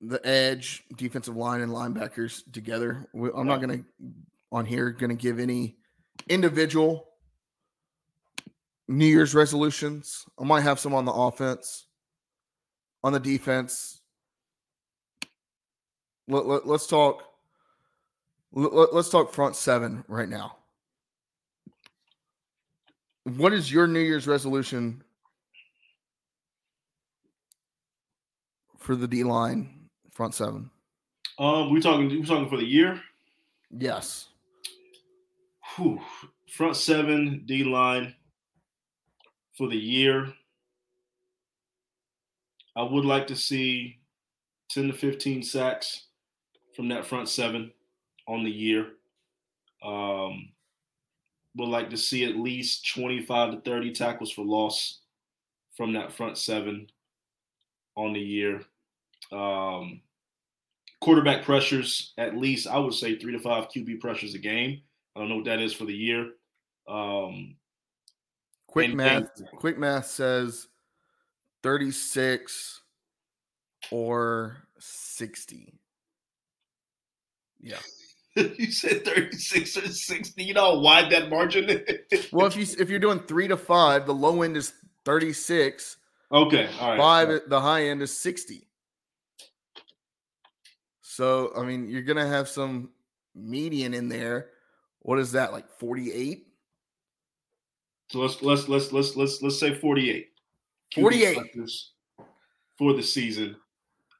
the edge, defensive line, and linebackers together. I'm not gonna on here gonna give any individual New Year's resolutions. I might have some on the offense, on the defense. Let, let, let's talk. Let, let's talk front seven right now. What is your New Year's resolution for the D line front seven? Um, we talking we talking for the year? Yes. Whew. Front seven D line for the year. I would like to see 10 to 15 sacks from that front seven on the year. Um, would like to see at least 25 to 30 tackles for loss from that front seven on the year. Um, quarterback pressures, at least I would say three to five QB pressures a game. I don't know what that is for the year. Um, quick math. Quick math says 36 or 60. Yeah. you said 36 or 60. You know how wide that margin is? well, if you if you're doing three to five, the low end is 36. Okay. All right. Five, the high end is 60. So I mean, you're gonna have some median in there. What is that, like 48? So let's let's let's let's let's let's say 48. 48 for the season.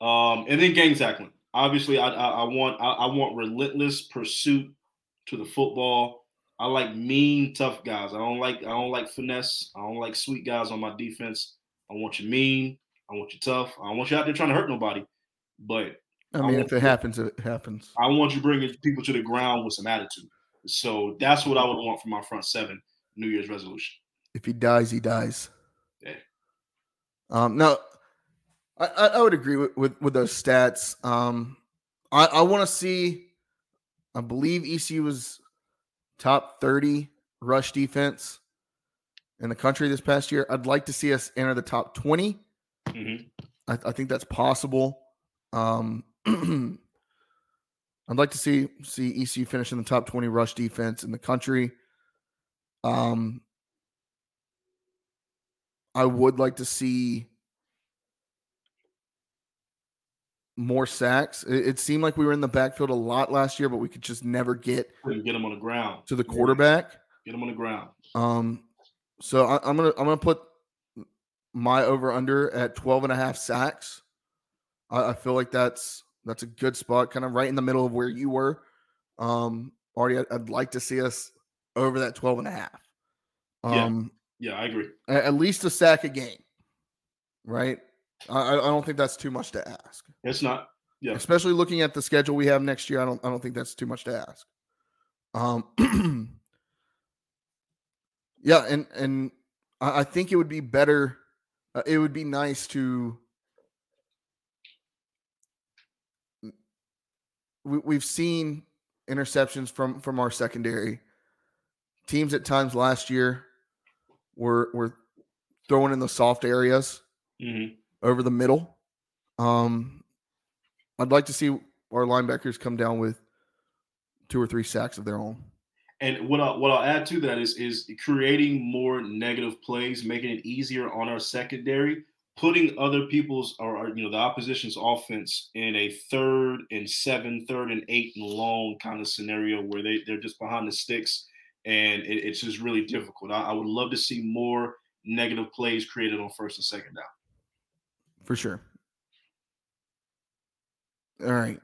Um, and then game tackling obviously I, I, I want I, I, want relentless pursuit to the football. I like mean, tough guys. I don't like I don't like finesse. I don't like sweet guys on my defense. I want you mean. I want you tough. I want you out there trying to hurt nobody. But I mean, if it happens, it happens. I want you bringing people to the ground with some attitude. So that's what I would want from my front seven New Year's resolution. If he dies, he dies. Yeah. Um. Now, I, I would agree with, with, with those stats. Um, I, I want to see. I believe ECU was top thirty rush defense in the country this past year. I'd like to see us enter the top 20 mm-hmm. I, I, think that's possible. Um, I'd like to see see ECU finish in the top twenty rush defense in the country. Um, I would like to see more sacks. It, it, seemed like we were in the backfield a lot last year, but we could just never get get them on the ground to the quarterback. Get them on the ground. Um, so I, I'm gonna I'm gonna put my over under at 12 and a half sacks. I, I, feel like that's that's a good spot, kind of right in the middle of where you were. Um, Artie, I'd, I'd like to see us over that 12 and a half. Um, yeah, yeah, I agree. At, least a sack a game, right? I, I don't think that's too much to ask. It's not. Yeah. Especially looking at the schedule we have next year, I don't I don't think that's too much to ask. Um Yeah, and and I, I think it would be better uh, it would be nice to we, we've seen interceptions from from our secondary teams at times last year were were throwing in the soft areas mm-hmm over the middle. Um, I'd like to see our linebackers come down with two or three sacks of their own. And what I'll, what I'll add to that is is creating more negative plays, making it easier on our secondary, putting other people's or, you know the opposition's offense in a third and seven, third and eight and long kind of scenario where they they're just behind the sticks, and it, it's just really difficult. I, I would love to see more negative plays created on first and second down. For sure. All right.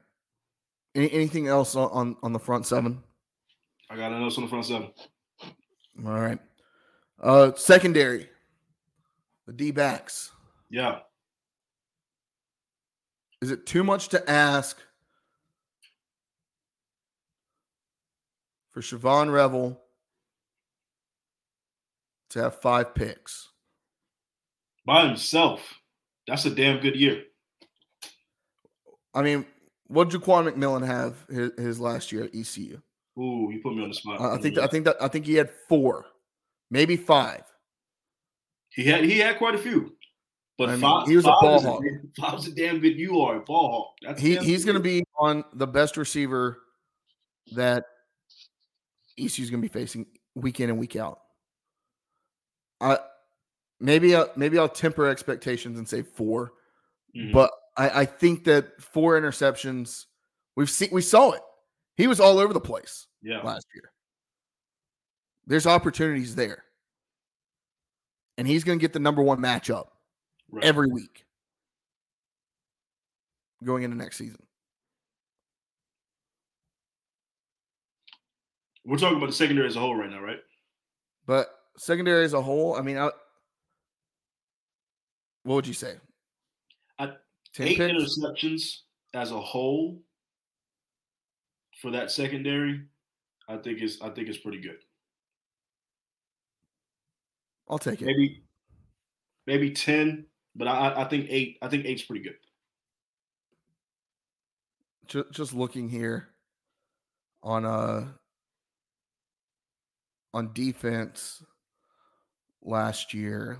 Any, anything else on, on, on the front seven? I got another on the front seven. All right. Uh secondary. The D backs. Yeah. Is it too much to ask for Shavon Revel to have five picks? By himself. That's a damn good year. I mean, what did Ja'Quan McMillian have his, his last year at ECU? Ooh, you put me on the spot. I think that, I think that I think he had four, maybe five. He had he had quite a few. But I mean, five, he was a ball hawk. Five's a damn good you are, a ball hawk. That's He he's going to be on the best receiver that ECU's going to be facing week in and week out. I maybe I'll, maybe I'll temper expectations and say 4 Mhm. but I, I think that four interceptions we've seen we saw it. He was all over the place yeah. last year. There's opportunities there, and he's going to get the number one matchup Right. every week going into next season. We're talking about the secondary as a whole right now, right? But secondary as a whole, I mean, I, what would you say? I- Eight picks? interceptions as a whole for that secondary, I think is I think is pretty good. I'll take it. Maybe maybe ten, but I I think eight. I think eight's pretty good. Just, just looking here on uh on defense last year.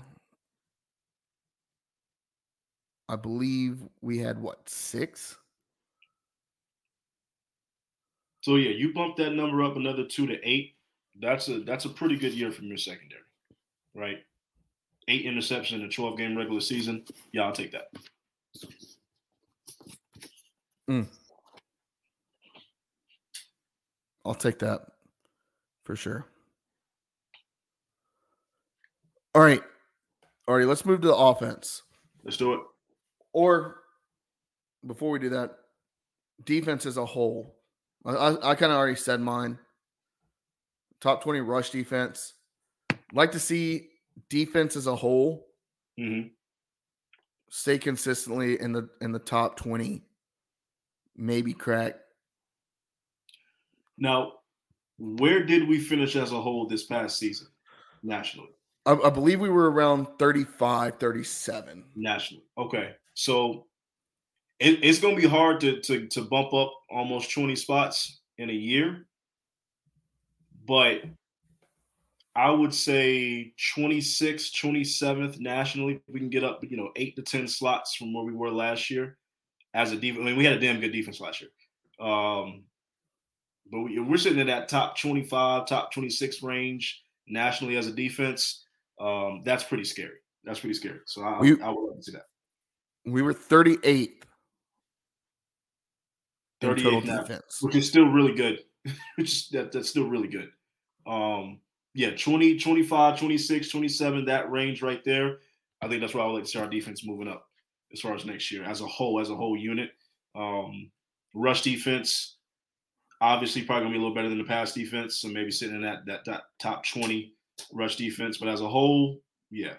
I believe we had what six? So yeah, you bumped that number up another two to eight. That's a that's a pretty good year from your secondary, right? Eight interceptions in a 12 game regular season. Yeah, I'll take that. Mm. I'll take that for sure. All right. All right, let's move to the offense. Let's do it. Or before we do that, defense as a whole. I, I, I kind of already said mine. Top 20 rush defense. Like to see defense as a whole hmm stay consistently in the in the top 20, maybe crack. Now, where did we finish as a whole this past season nationally? I, I believe we were around 35, 37. Nationally, okay. So it, it's going to be hard to, to to bump up almost 20 spots in a year, but I would say 26, 27th nationally. We can get up, you know, eight to 10 slots from where we were last year as a defense. I mean, we had a damn good defense last year. Um, but we, we're sitting in that top 25, top 26 range nationally as a defense. Um, that's pretty scary. That's pretty scary. So I, We- I would love to see that. We were 38th. 38th total now, defense. which is still really good. which is, that, that's still really good. Um, yeah, 20, 25, 26, 27, that range right there. I think that's where I would like to see our defense moving up as far as next year as a whole, as a whole unit. Um, rush defense, obviously, probably gonna be a little better than the pass defense, so maybe sitting in that that, that top 20 rush defense. But as a whole, yeah,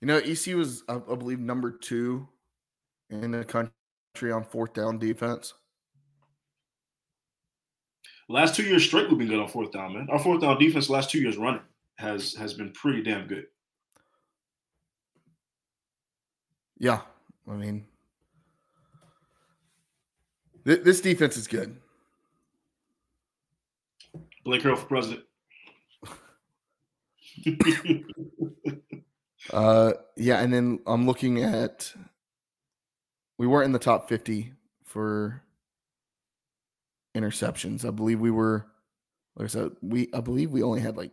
You know, EC was, I, I believe, number two in the country on fourth down defense. last two years straight, we've been good on fourth down, man. Our fourth down defense, last two years running, has has been pretty damn good. Yeah, I mean, th- this defense is good. Blake Harrell for president. Uh, yeah, and then I'm looking at. We weren't in the top 50 for interceptions. I believe we were, like I said, we I believe we only had like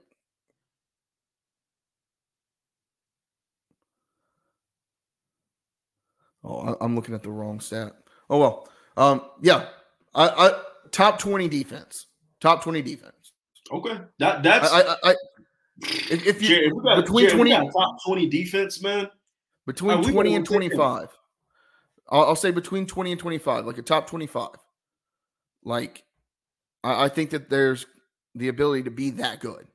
Oh, I, am looking at the wrong stat. Oh well, um, yeah, I, I top twenty defense, top twenty defense. Okay, that that's I, I, I if, if you Jared, got, between Jared, twenty top twenty defense, man, between right, twenty and twenty five, I'll, I'll, say between twenty and twenty five, like a top twenty five. Like, I, I think that there's the ability to be that good.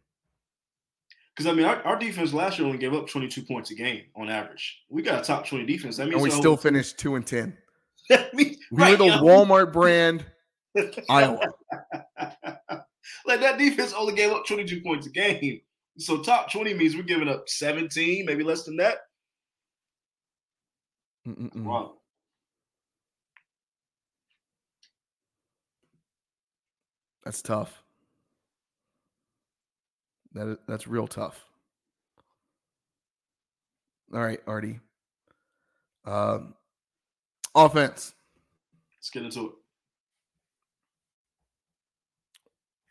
Because I mean, our, our, defense last year only gave up 22 points a game on average. We got a top 20 defense. That means and we still finished two and ten. we right, were the Walmart brand, Iowa. like that defense only gave up 22 points a game. So top 20 means we're giving up 17, maybe less than that. Mm-mm-mm. Wow. That's tough. That is, that's real tough. All right, Artie. Um, offense. Let's get into it.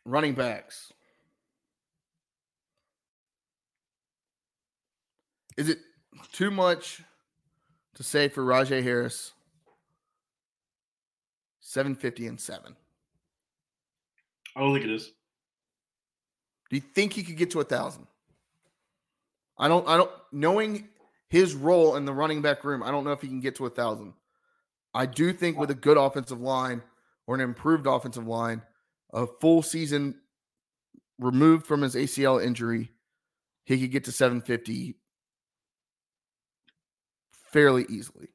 Running backs. Is it too much to say for Rahjai Harris? 750 and 7. I don't think it is. Do you think he could get to a thousand? I don't. I don't. Knowing his role in the running back room, I don't know if he can get to a thousand. I do think with a good offensive line or an improved offensive line, a full season removed from his ACL injury, he could get to 750 fairly easily.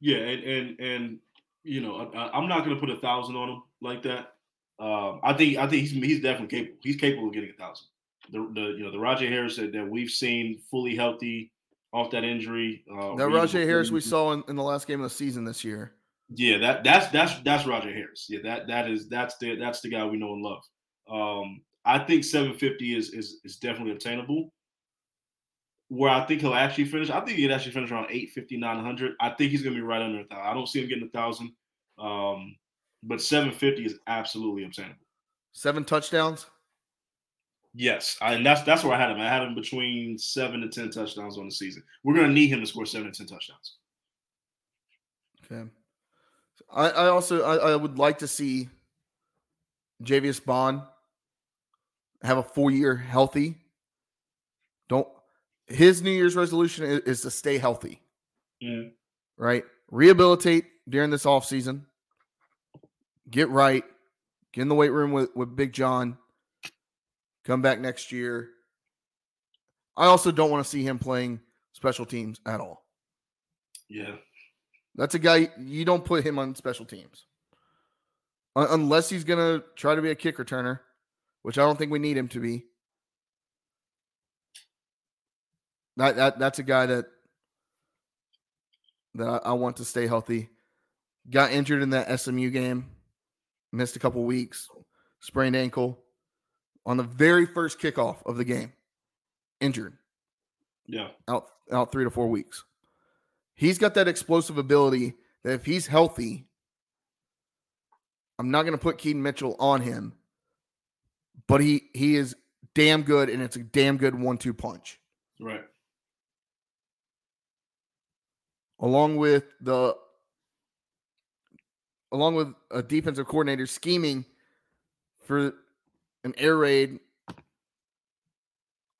Yeah, and and and you know, I, am not going to put a thousand on him like that. Um, I think I think he's he's definitely capable. He's capable of getting a thousand. The, the you know the Rahjai Harris that, that we've seen fully healthy off that injury. Uh, that Rahjai Harris we saw in, in the last game of the season this year. Yeah, that that's that's that's Rahjai Harris. Yeah, that that is that's the that's the guy we know and love. Um, I think 750 is is is definitely obtainable. Where I think he'll actually finish, I think he'd actually finish around 850, 900. I think he's gonna be right under a thousand. I don't see him getting a thousand. Um, but 750 is absolutely obtainable. Seven touchdowns. Yes, I, and that's that's where I had him. I had him between seven to ten touchdowns on the season. We're going to need him to score seven to ten touchdowns. Okay. I, I also I, I would like to see Javius Bond have a full year healthy. Don't his New Year's resolution is, is to stay healthy. Mm. Right? Rehabilitate during this off season get right, get in the weight room with, with Big John, come back next year. I also don't want to see him playing special teams at all. Yeah. That's a guy you don't put him on special teams. Unless he's going to try to be a kick returner, which I don't think we need him to be. That, that that's a guy that that I, I want to stay healthy. Got injured in that SMU game missed a couple weeks, sprained ankle on the very first kickoff of the game, injured. Yeah. Out out 3 to 4 weeks. He's got that explosive ability that if he's healthy, I'm not going to put Keaton Mitchell on him, but he he is damn good and it's a damn good one-two punch. Right. Along with the along with a defensive coordinator scheming for an air raid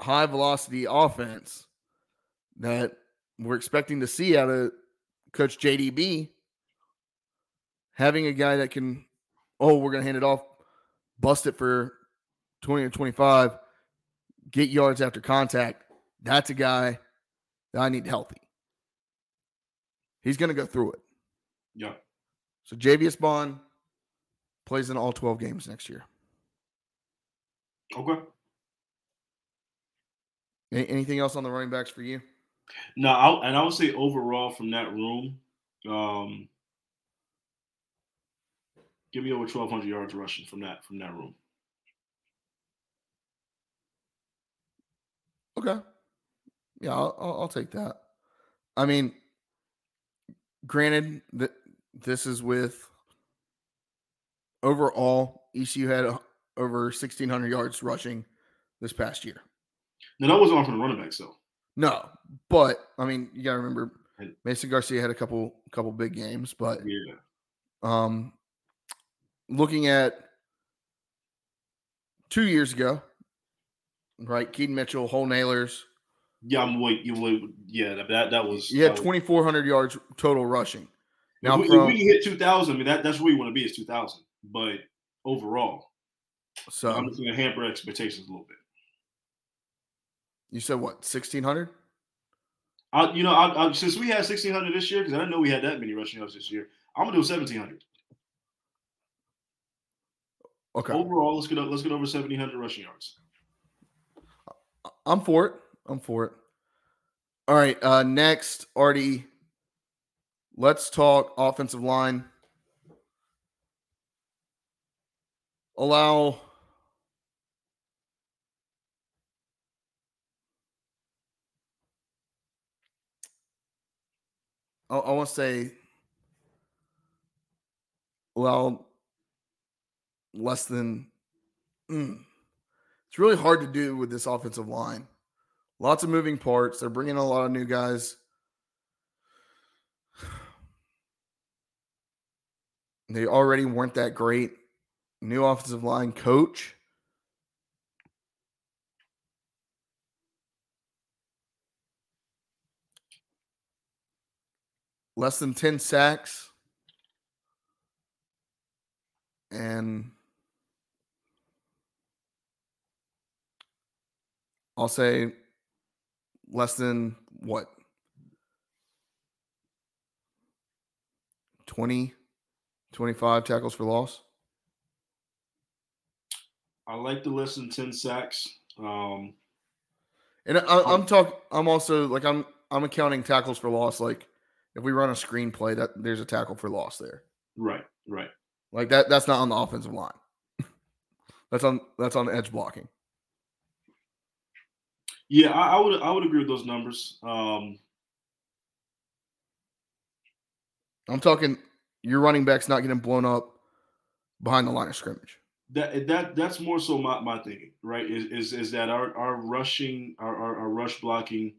high velocity offense that we're expecting to see out of coach JDB having a guy that can oh we're going to hand it off bust it for 20 or 25 get yards after contact that's a guy that I need healthy he's going to go through it yeah so Javius Bond plays in all 12 games next year. Okay. Anything else on the running backs for you? No, I, and I would say overall from that room, um, give me over 1,200 yards rushing from that from that room. Okay. Yeah, I'll, I'll, I'll take that. I mean, granted that this is with overall, ECU had over 1,600 yards rushing this past year. Now that wasn't off from the running backs though. No, but I mean, you got to remember Mason Garcia had a couple couple big games, but Yeah. um, looking at two years ago, right? Keaton Mitchell, Holton Ahlers. Yeah, I'm wait. You wait. Yeah, that that, was. He had 2,400 yards total rushing. If Now, we, if we hit 2,000, I mean that that's where we want to be is 2,000. But overall, so I'm just going to hamper expectations a little bit. you said what 1,600? I, you know, I, I, since we had 1,600 this year, because I didn't know we had that many rushing yards this year, I'm gonna do 1,700 Okay, overall. Let's get up, let's get over 1,700 rushing yards. I'm for it. I'm for it. All right. Uh, next, Artie. Let's talk offensive line. Allow I, want to say allow less than. mm. it's really hard to do with this offensive line. Lots of moving parts. They're bringing a lot of new guys. They already weren't that great. New offensive line coach. Less than 10 sacks. And I'll say less than what? 20, 25 tackles for loss. I like the less than 10 sacks. Um, And I, I'm talking. I'm also like I'm. I'm accounting tackles for loss. Like if we run a screenplay, that there's a tackle for loss there. right, right. Like that. That's not on the offensive line. that's on. That's on edge blocking. Yeah, I, I would I would agree with those numbers. Um, I'm talking. Your running backs not getting blown up behind the line of scrimmage. that that that's more so my, my thinking, right? Is, is is that our our rushing our, our, our rush blocking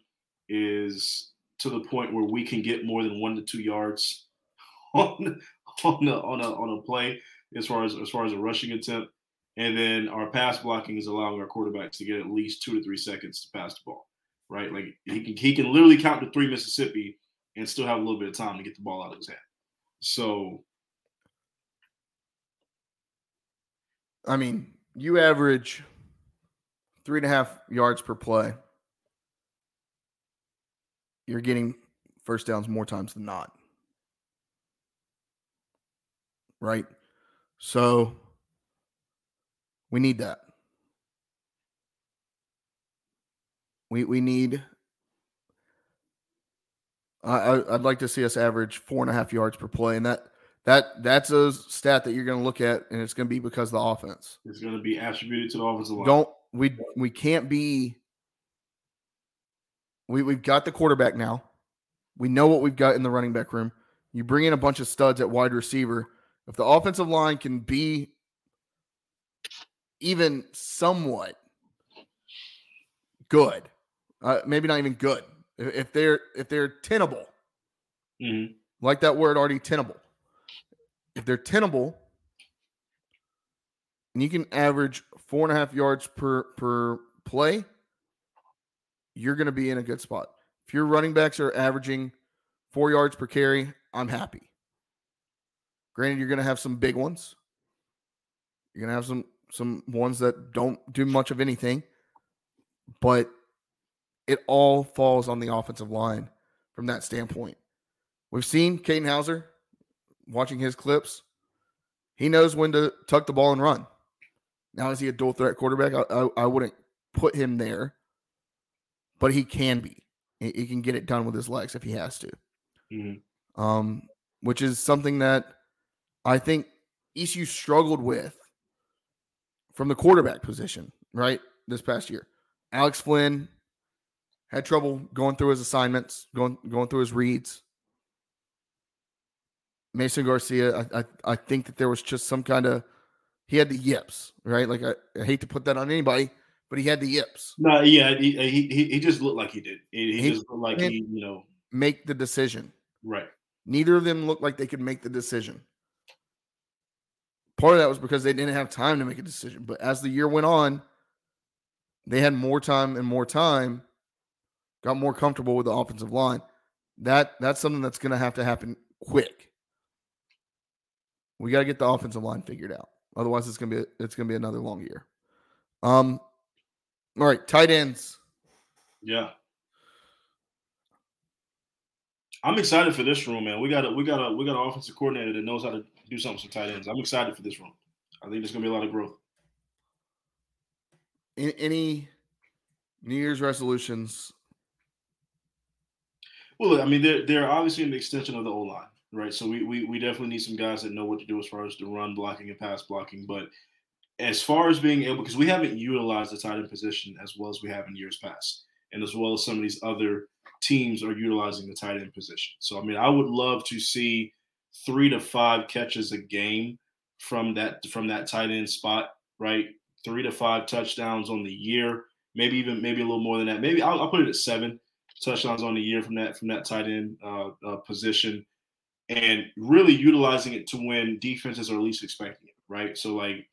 is to the point where we can get more than one to two yards on on a on a on a play as far as as far as a rushing attempt. And then our pass blocking is allowing our quarterbacks to get at least two to three seconds to pass the ball. Right? Like he can he can literally count to three Mississippi and still have a little bit of time to get the ball out of his hand. So I mean, you average three and a half yards per play. You're getting first downs more times than not. Right? So we need that. We we need I, I I'd like to see us average four and a half yards per play, and that that that's a stat that you're going to look at, and it's going to be because of the offense. it's going to be attributed to the offensive line. Don't we we can't be. We we've got the quarterback now. We know what we've got in the running back room. You bring in a bunch of studs at wide receiver. If the offensive line can be even somewhat good, uh, maybe not even good. If they're if they're tenable, Mhm. like that word already tenable. If they're tenable, and you can average four and a half yards per per play, you're going to be in a good spot. If your running backs are averaging four yards per carry, I'm happy. Granted, you're going to have some big ones. You're going to have some some ones that don't do much of anything, but it all falls on the offensive line from that standpoint. We've seen Katin Houser watching his clips. He knows when to tuck the ball and run. Now, is he a dual threat quarterback? I, I, I wouldn't put him there, but he can be. He, he can get it done with his legs if he has to, Mhm. um, which is something that I think ECU struggled with from the quarterback position, right? This past year. Alex Flynn had trouble going through his assignments, going going through his reads. Mason Garcia, I, I, I think that there was just some kind of he had the yips, right? Like I, I hate to put that on anybody, but he had the yips. No, yeah, he he, he just looked like he did. He, he, he just looked like he, you know, make the decision. Right. Neither of them looked like they could make the decision. Part of that was because they didn't have time to make a decision. But as the year went on, they had more time and more time, got more comfortable with the offensive line. That that's something that's going to have to happen quick. We got to get the offensive line figured out. Otherwise, it's gonna be it's gonna be another long year. Um, all right, tight ends. Yeah, I'm excited for this room, man. We got a we got a we got an offensive coordinator that knows how to do something with tight ends. I'm excited for this room. I think there's gonna be a lot of growth. Any New Year's resolutions? Well, I mean, they're they're obviously an extension of the O line right? So we, we we definitely need some guys that know what to do as far as the run blocking and pass blocking. But as far as being able, because we haven't utilized the tight end position as well as we have in years past, and as well as some of these other teams are utilizing the tight end position. So I mean, I would love to see three to five catches a game from that from that tight end spot, right? Three to five touchdowns on the year, maybe even maybe a little more than that. Maybe I'll, I'll put it at seven touchdowns on the year from that from that tight end uh, uh, position and really utilizing it to when defenses are least expecting it, right? So like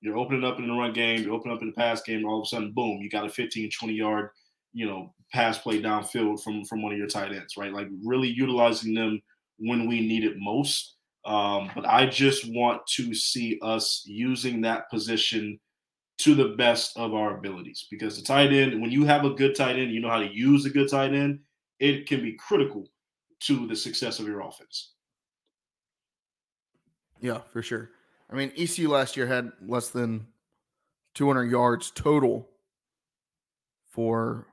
you're opening up in the run game, you're opening up in the pass game, all of a sudden, boom, you got a 15, 20 yard, you know, pass play downfield from from one of your tight ends, right? Like really utilizing them when we need it most. Um, but I just want to see us using that position to the best of our abilities because the tight end, when you have a good tight end, you know how to use a good tight end, it can be critical to the success of your offense. Yeah, for sure. I mean, ECU last year had less than 200 yards total for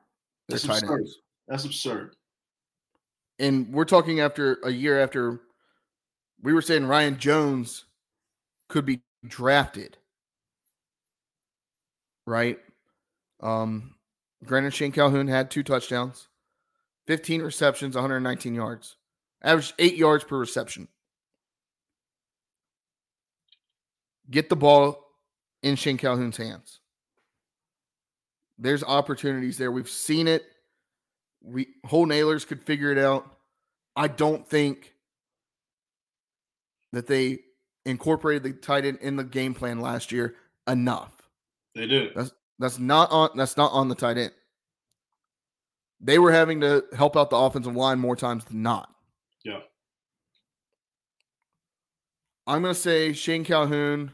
their That's tight absurd. ends. That's absurd. And we're talking after a year after we were saying Ryan Jones could be drafted. Right? Um, granted, Shane Calhoun had two touchdowns, 15 receptions, 119 yards, averaged eight yards per reception. get the ball in Shane Calhoun's hands. There's opportunities there. We've seen it. We Holton Ahlers could figure it out. I don't think that they incorporated the tight end in the game plan last year enough. They did. That's that's not on that's not on the tight end. They were having to help out the offensive line more times than not. Yeah. I'm going to say Shane Calhoun.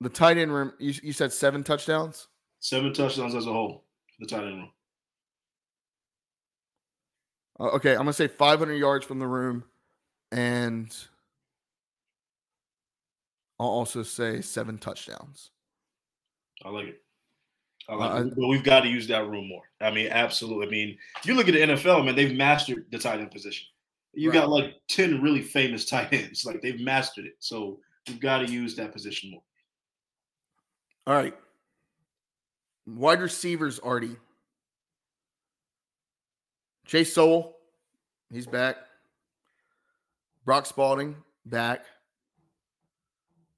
The tight end room, you, you said seven touchdowns? Seven touchdowns as a whole, the tight end room. Uh, okay, I'm going to say 500 yards from the room. And I'll also say seven touchdowns. I like it. I like uh, it. But we've got to use that room more. I mean, absolutely. I mean, if you look at the NFL, man, they've mastered the tight end position. You right. got like 10 really famous tight ends. Like they've mastered it. So we've got to use that position more. All right. Wide receivers, Artie. Chase Sowell, he's back. Brock Spalding, back.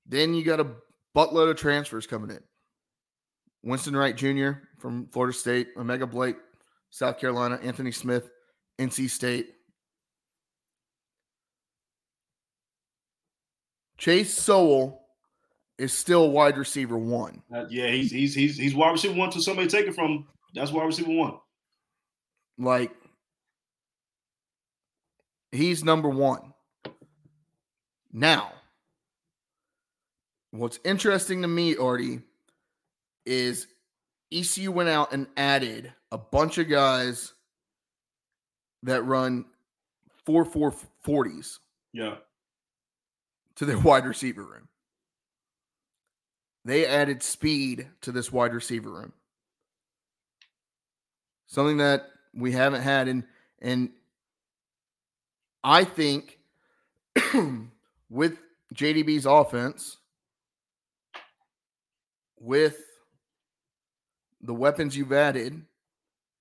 Then you got a buttload of transfers coming in. Winston Wright Jr. from Florida State, O'Mega Blake, South Carolina, Anthony Smith, NC State. Chase Sowell is still wide receiver one. Uh, yeah, he's he's he's he's wide receiver one until somebody take it from him. That's wide receiver one. Like he's number one. Now, what's interesting to me, Artie, is ECU went out and added a bunch of guys that run four four forties. Yeah to their wide receiver room. They added speed to this wide receiver room. Something that we haven't had and and I think with JDB's offense with the weapons you've added,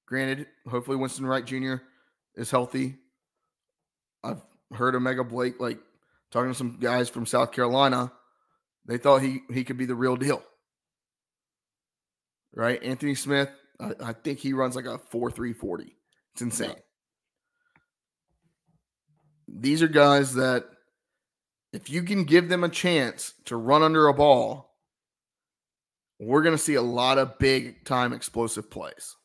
granted, hopefully Winston Wright Jr. is healthy. I've heard O'Mega Blake like talking to some guys from South Carolina, They thought he he could be the real deal. Right? Anthony Smith, I, I think he runs like a 4 3 40. It's insane. These are guys that if you can give them a chance to run under a ball, we're going to see a lot of big time explosive plays.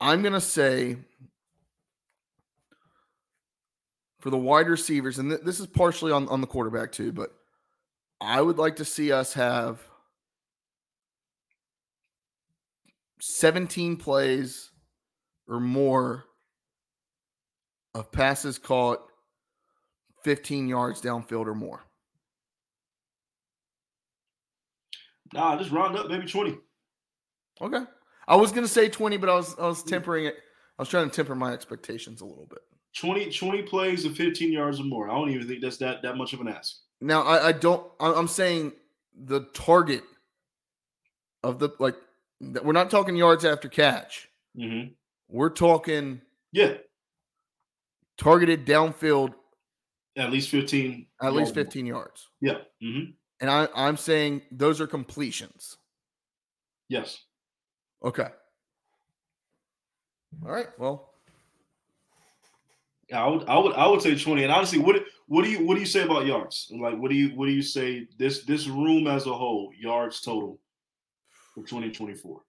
I'm going to say for the wide receivers, and th- this is partially on, on the quarterback too, but I would like to see us have 17 plays or more of passes caught 15 yards downfield or more. Nah, just round up maybe 20. Okay. I was gonna say 20, but I was I was tempering it. I was trying to temper my expectations a little bit. 20, 20 plays of 15 yards or more. I don't even think that's that that much of an ask. Now I, I don't I'm saying the target of the like we're not talking yards after catch. Mm-hmm. We're talking yeah targeted downfield at least 15 at least 15 yards. Yeah. Mm-hmm. And I, I'm saying those are completions. Yes. Okay. All right. Well, I would, I would, I would say twenty. And honestly, what, what do you, what do you say about yards? Like, what do you, what do you say this, this room as a whole yards total for 2024?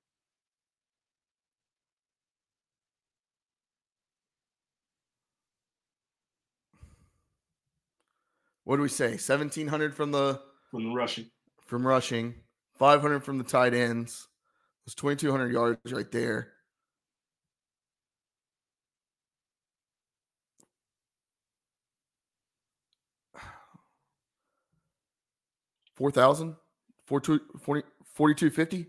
What do we say? 1700 from the from the rushing. From rushing, 500 from the tight ends, it's 2,200 yards right there. Four thousand, four two, 4250.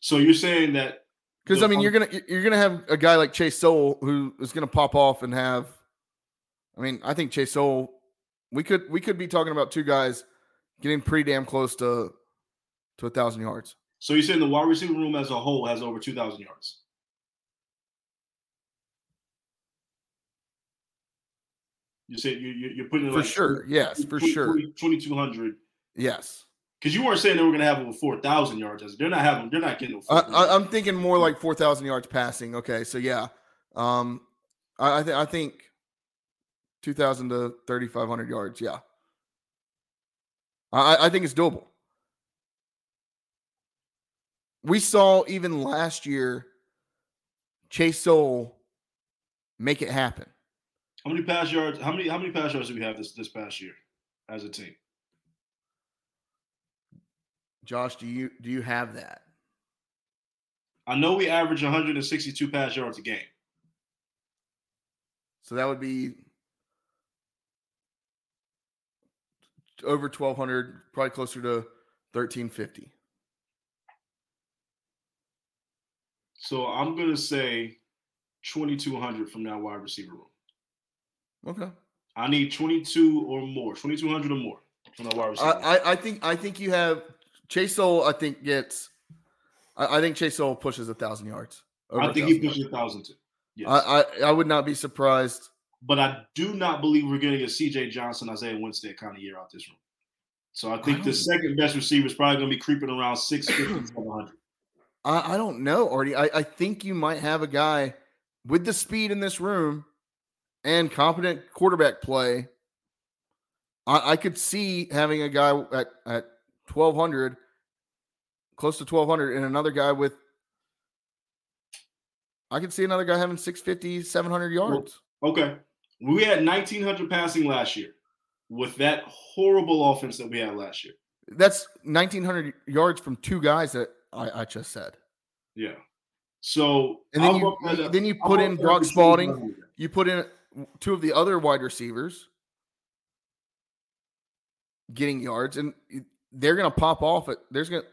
So you're saying that because I mean you're gonna you're gonna have a guy like Chase Sowell who is gonna pop off and have. I mean, I think Chase Sowell. We could we could be talking about two guys getting pretty damn close to to a thousand yards. So you're saying the wide receiver room as a whole has over two thousand yards? You said you, you are putting it for like sure. yes, for 20, sure. Twenty two hundred. Yes. Because you weren't saying they were going to have over four thousand yards. They're not having. They're not getting. I, am thinking more like four thousand yards passing. Okay, so yeah, um, I, I think I think two thousand to thirty five hundred yards. Yeah, I, I think it's doable. We saw even last year Chase Sowell make it happen. How many pass yards? How many how many pass yards do we have this this past year as a team? Josh, do you do you have that? I know we average 162 pass yards a game. So that would be over 1200, probably closer to 1350. So I'm gonna say 2200 from that wide receiver room. Okay. I need 22 or more, 2200 or more from that wide receiver. I, I, I think I think you have Chase Sowell. I think gets. I, I think Chase Sowell pushes a thousand yards. I think he pushes a thousand too. Yes. I, I I would not be surprised. But I do not believe we're getting a CJ Johnson, Isaiah Winstead kind of year out this room. So I think I the second best receiver is probably going to be creeping around 650, 700. I, I don't know, Artie. I, I think you might have a guy with the speed in this room and competent quarterback play. I, I could see having a guy at, at 1,200, close to 1,200, and another guy with, I could see another guy having 650, 700 yards. Okay. We had 1,900 passing last year with that horrible offense that we had last year. That's 1,900 yards from two guys that I, I just said. Yeah. So and then you then you put in Brock Spalding. You put in two of the other wide receivers getting yards, and they're going to pop off. It there's going to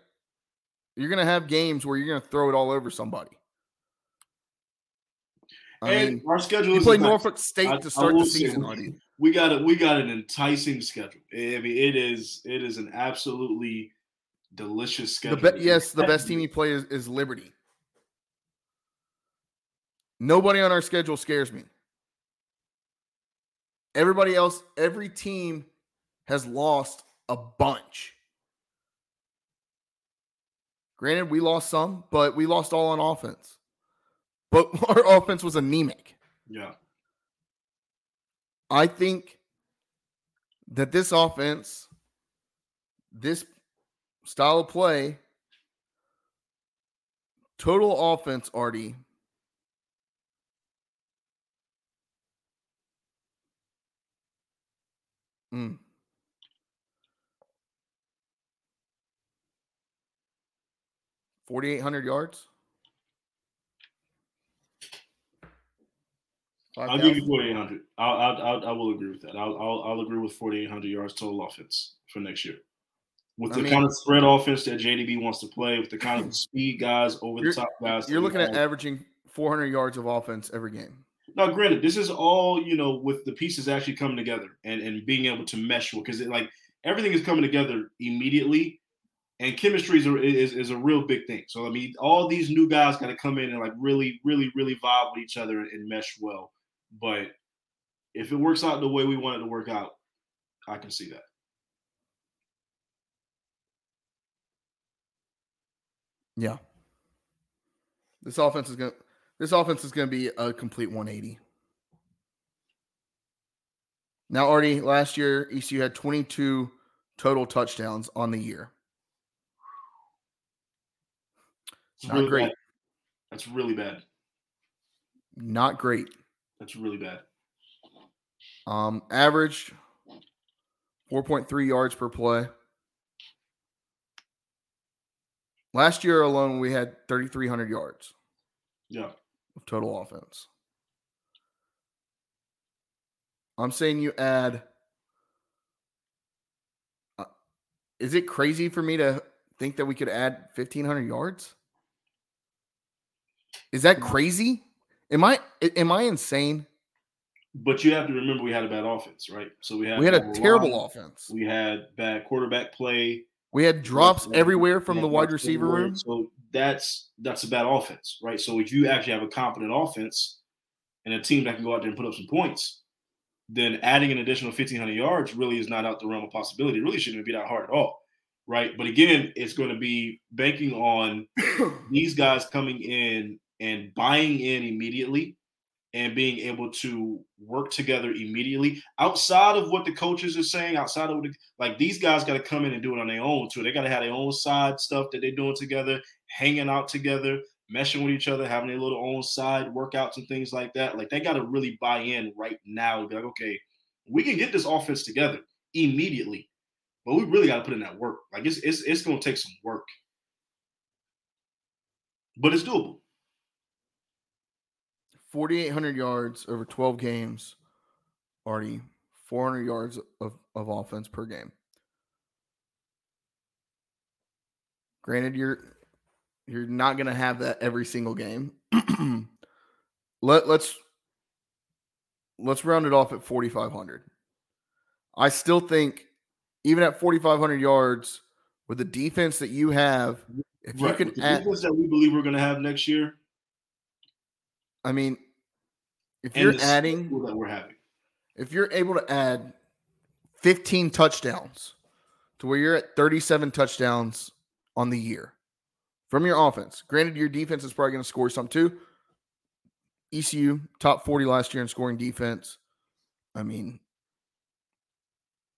you're going to have games where you're going to throw it all over somebody. I and mean, our schedule. You play Norfolk State I, to start the season, say, We got it. We got an enticing schedule. I mean, it is. It is an absolutely delicious schedule. The be- yes, the best team you play is, is Liberty. Nobody on our schedule scares me. Everybody else, every team has lost a bunch. Granted, we lost some, but we lost all on offense. But our offense was anemic. Yeah. I think that this offense, this style of play, total offense, Artie. Mm. Forty-eight hundred yards. I'll give you 4,800. I'll, I'll, I'll, I will agree with that. I'll, I'll, I'll agree with 4,800 yards total offense for next year. With the I mean, kind of spread offense that JDB wants to play, with the kind of speed guys over the top guys. You're looking at averaging 400 yards of offense every game. Now, granted, this is all you know with the pieces actually coming together and, and being able to mesh because it like everything is coming together immediately, and chemistry is a, is, is a real big thing. So I mean, all these new guys got to come in and like really, really, really vibe with each other and mesh well. But if it works out the way we want it to work out, I can see that. Yeah. This offense is going to this offense is going to be a complete 180. Now, Artie, last year ECU had 22 total touchdowns on the year. It's Not really great. Bad. That's really bad. Not great. That's really bad. Um, average 4.3 yards per play. Last year alone, we had 3,300 yards. Yeah. Of total offense. I'm saying you add. Uh, is it crazy for me to think that we could add 1,500 yards? Is that crazy? Am I am I insane? But you have to remember we had a bad offense, right? So we had we had a terrible line. offense. We had bad quarterback play. We had drops we everywhere from the wide receiver room. So that's that's a bad offense, right? So if you actually have a competent offense and a team that can go out there and put up some points, then adding an additional 1,500 yards really is not out the realm of possibility. It really shouldn't be that hard at all, right? But again, it's going to be banking on these guys coming in and buying in immediately and being able to work together immediately outside of what the coaches are saying outside of the, like these guys got to come in and do it on their own too. They got to have their own side stuff that they're doing together hanging out together meshing with each other having their little own side workouts and things like that. Like they got to really buy in right now be like okay we can get this offense together immediately but we really got to put in that work. Like it's it's, it's going to take some work. But it's doable 4,800 yards over 12 games, already 400 yards of, of offense per game. Granted, you're you're not going to have that every single game. Let let's let's round it off at 4,500. I still think, even at 4,500 yards, with the defense that you have, if right. you can add, defense that we believe we're going to have next year, I mean, if and you're adding that we're having, if you're able to add 15 touchdowns to where you're at 37 touchdowns on the year from your offense, granted, your defense is probably going to score some too. ECU top 40 last year in scoring defense. I mean,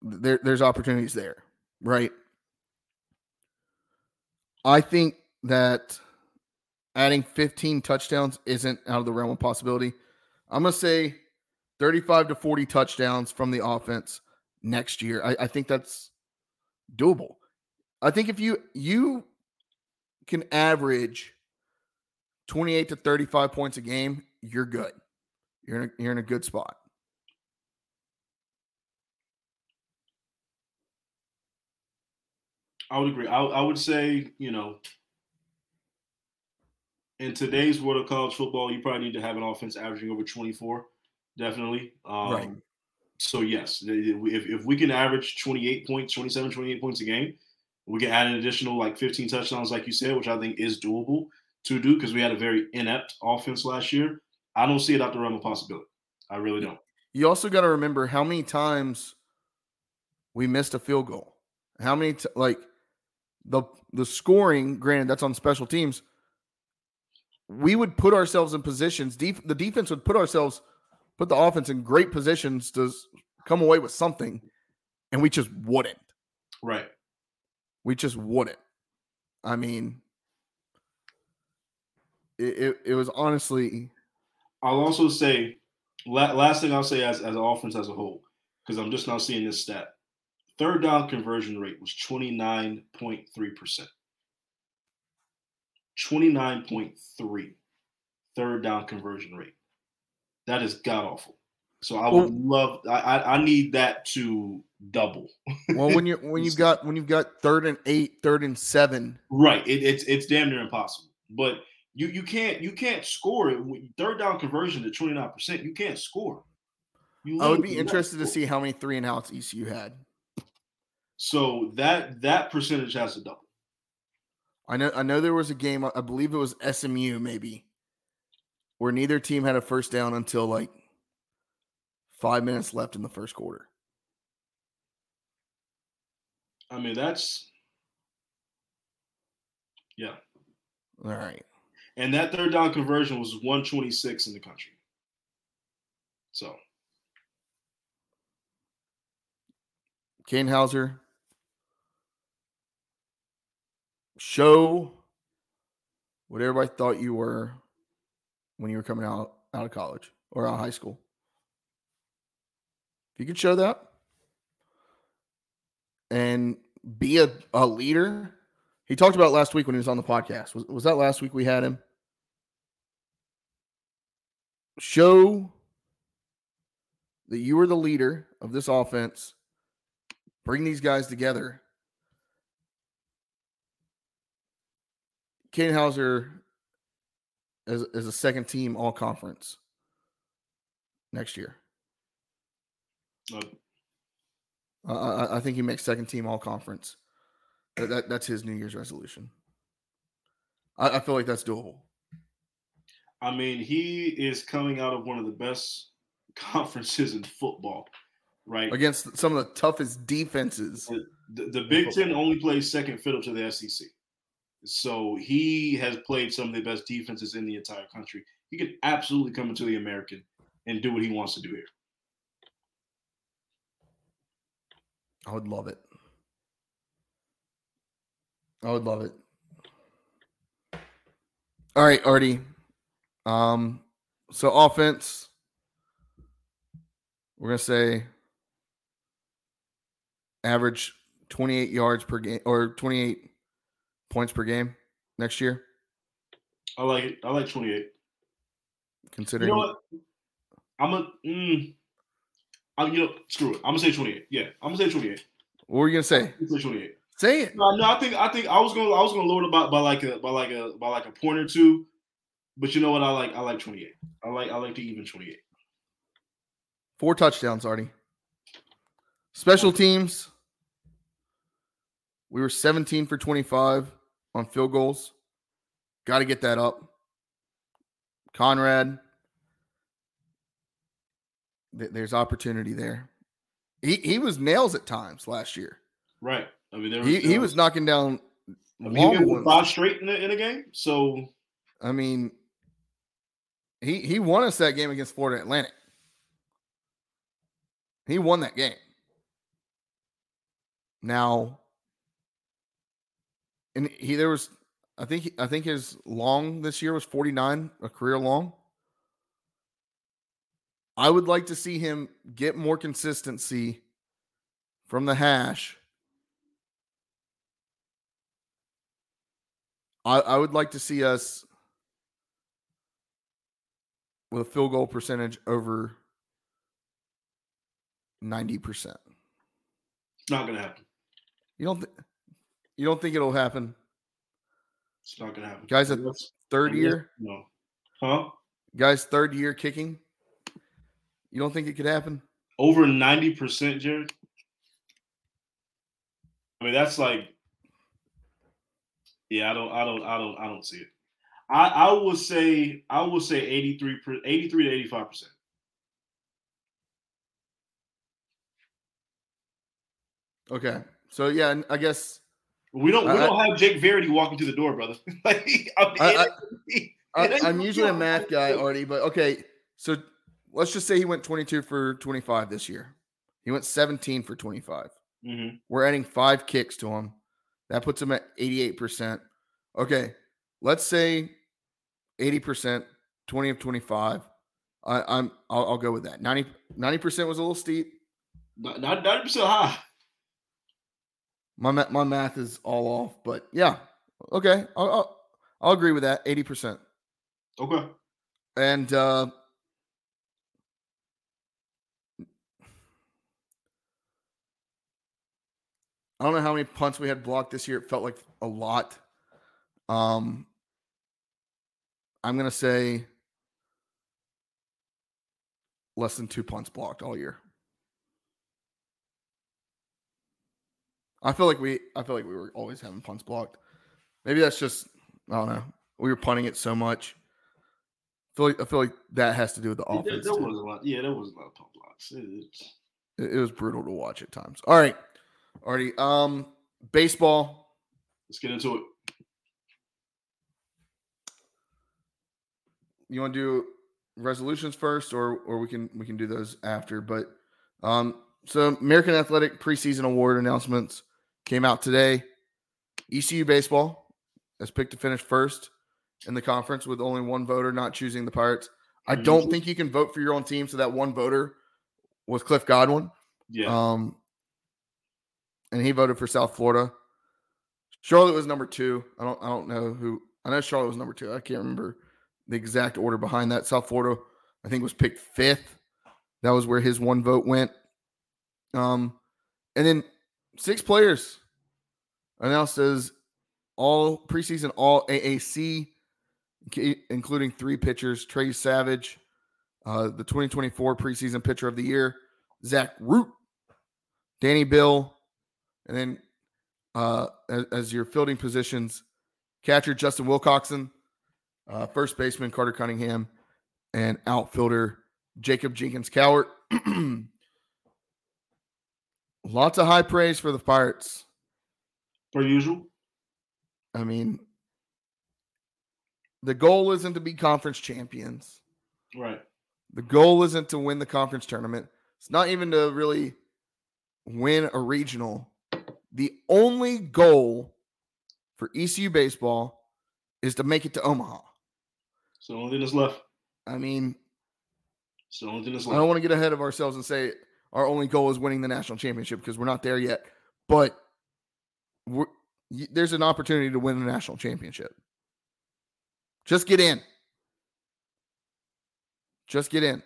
there, there's opportunities there, right? I think that adding 15 touchdowns isn't out of the realm of possibility. I'm going to say 35 to 40 touchdowns from the offense next year. I, I think that's doable. I think if you you can average 28 to 35 points a game, you're good. You're in a, you're in a good spot. I would agree. I, I would say, you know, in today's world of college football, you probably need to have an offense averaging over 24, definitely. Um, right. So, yes, if, if we can average 28 points, 27, 28 points a game, we can add an additional like 15 touchdowns, like you said, which I think is doable to do because we had a very inept offense last year. I don't see it out the realm of possibility. I really don't. You also got to remember how many times we missed a field goal. How many t- like the the scoring, granted that's on special teams, we would put ourselves in positions. Def- the defense would put ourselves, put the offense in great positions to come away with something, and we just wouldn't. Right. We just wouldn't. I mean, it, it, it was honestly. I'll also say, last thing I'll say as, as an offense as a whole, because I'm just now seeing this stat. Third down conversion rate was 29.3%. 29.3 third down conversion rate. That is god awful. So I would well, love I, I need that to double. well, when you're when you've got when you've got third and eight, third and seven. Right. It, it's it's damn near impossible. But you you can't you can't score it. Third down conversion to 29%. You can't score. You I would be interested to see how many three and outs ECU had. So that that percentage has to double. I know I know there was a game, I believe it was SMU maybe, where neither team had a first down until like five minutes left in the first quarter. I mean, that's yeah. All right. And that third down conversion was 126 in the country. So Kane Houser, show what everybody thought you were when you were coming out out of college or out of high school. If you could show that and be a, a leader, he talked about last week when he was on the podcast. Was, was that last week we had him? Show that you were the leader of this offense. Bring these guys together Katin Houser is, as a second team all conference next year. Uh, I, I think he makes second team all conference. That, that, that's his New Year's resolution. I, I feel like that's doable. I mean, he is coming out of one of the best conferences in football, right? Against some of the toughest defenses. The, the, the Big Ten only plays second fiddle to the SEC. So he has played some of the best defenses in the entire country. He could absolutely come into the American and do what he wants to do here. I would love it. I would love it. All right, Artie. Um, so offense, we're gonna say average 28 yards per game or 28 points per game next year? I like it. I like 28. Considering you know what? I'm a mm, I'm you know, screw it. I'm gonna say 28. Yeah, I'm gonna say 28. What were you gonna say? say 28. Say it. No, no, I think I think I was gonna I was gonna lower it by, by like a by like a by like a point or two. But you know what? I like I like 28. I like I like to even 28. Four touchdowns, Artie. Special teams. We were 17 for 25 on field goals. Got to get that up. Conrad, th- there's opportunity there. He he was nails at times last year. Right. I mean, was, he, he was knocking down I mean, five straight in a, in a game. So, I mean, he he won us that game against Florida Atlantic. He won that game. Now, and he there was I think I think his long this year was 49, a career long. I would like to see him get more consistency from the hash. I, I would like to see us with a field goal percentage over 90%. It's not going to happen. You don't think you don't think it'll happen? It's not gonna happen. Guys, a third year? No. Huh? Guys, third year kicking. You don't think it could happen? Over ninety percent, Jared. I mean, that's like, yeah, I don't, I don't, I don't, I don't see it. I, I will say, I will say 83, 83 to eighty-five percent. Okay, so yeah, I guess we don't we I, don't have Jake Verity walking through the door, brother. like, I, am usually a math guy, Artie, but okay. So let's just say he went 22 for 25 this year. He went 17 for 25. Mm-hmm. We're adding five kicks to him. That puts him at 88%. Okay. Let's say 80%, 20 of 25. I, am I'll, I'll, go with that. 90 percent was a little steep. Not ninety percent high. My my math is all off, but yeah, okay, I'll I'll, I'll agree with that. Eighty percent. Okay. And uh, I don't know how many punts we had blocked this year. It felt like a lot. Um, I'm gonna say less than two punts blocked all year. I feel like we I feel like we were always having punts blocked. Maybe that's just I don't know. We were punting it so much. I feel like I feel like that has to do with the offense. There, there was a lot. Yeah, there was a lot of punt blocks. It, it, it was brutal to watch at times. All right. Artie. Um baseball. Let's get into it. You want to do resolutions first, or or we can we can do those after. But um, so American Athletic preseason award announcements came out today. ECU baseball has picked to finish first in the conference with only one voter not choosing the Pirates. I mm-hmm. don't think you can vote for your own team, so that one voter was Cliff Godwin. Yeah. Um, and he voted for South Florida. Charlotte was number two. I don't I don't know who. I know Charlotte was number two. I can't remember the exact order behind that. South Florida, I think, was picked fifth. That was where his one vote went. Um, and then six players announced as all preseason all AAC, including three pitchers: Trey Savage, uh, the 2024 preseason pitcher of the year, Zach Root, Danny Beal, and then uh, as, as your fielding positions, catcher Justin Wilcoxon, uh, first baseman Carter Cunningham, and outfielder Jacob Jenkins Cowart. Lots of high praise for the Pirates. Per usual. I mean, the goal isn't to be conference champions. Right. The goal isn't to win the conference tournament. It's not even to really win a regional. The only goal for ECU baseball is to make it to Omaha. So the only thing that's left. I mean, so the only thing that's left. I don't want to get ahead of ourselves and say our only goal is winning the national championship because we're not there yet. But there's an opportunity to win the national championship. Just get in. Just get in.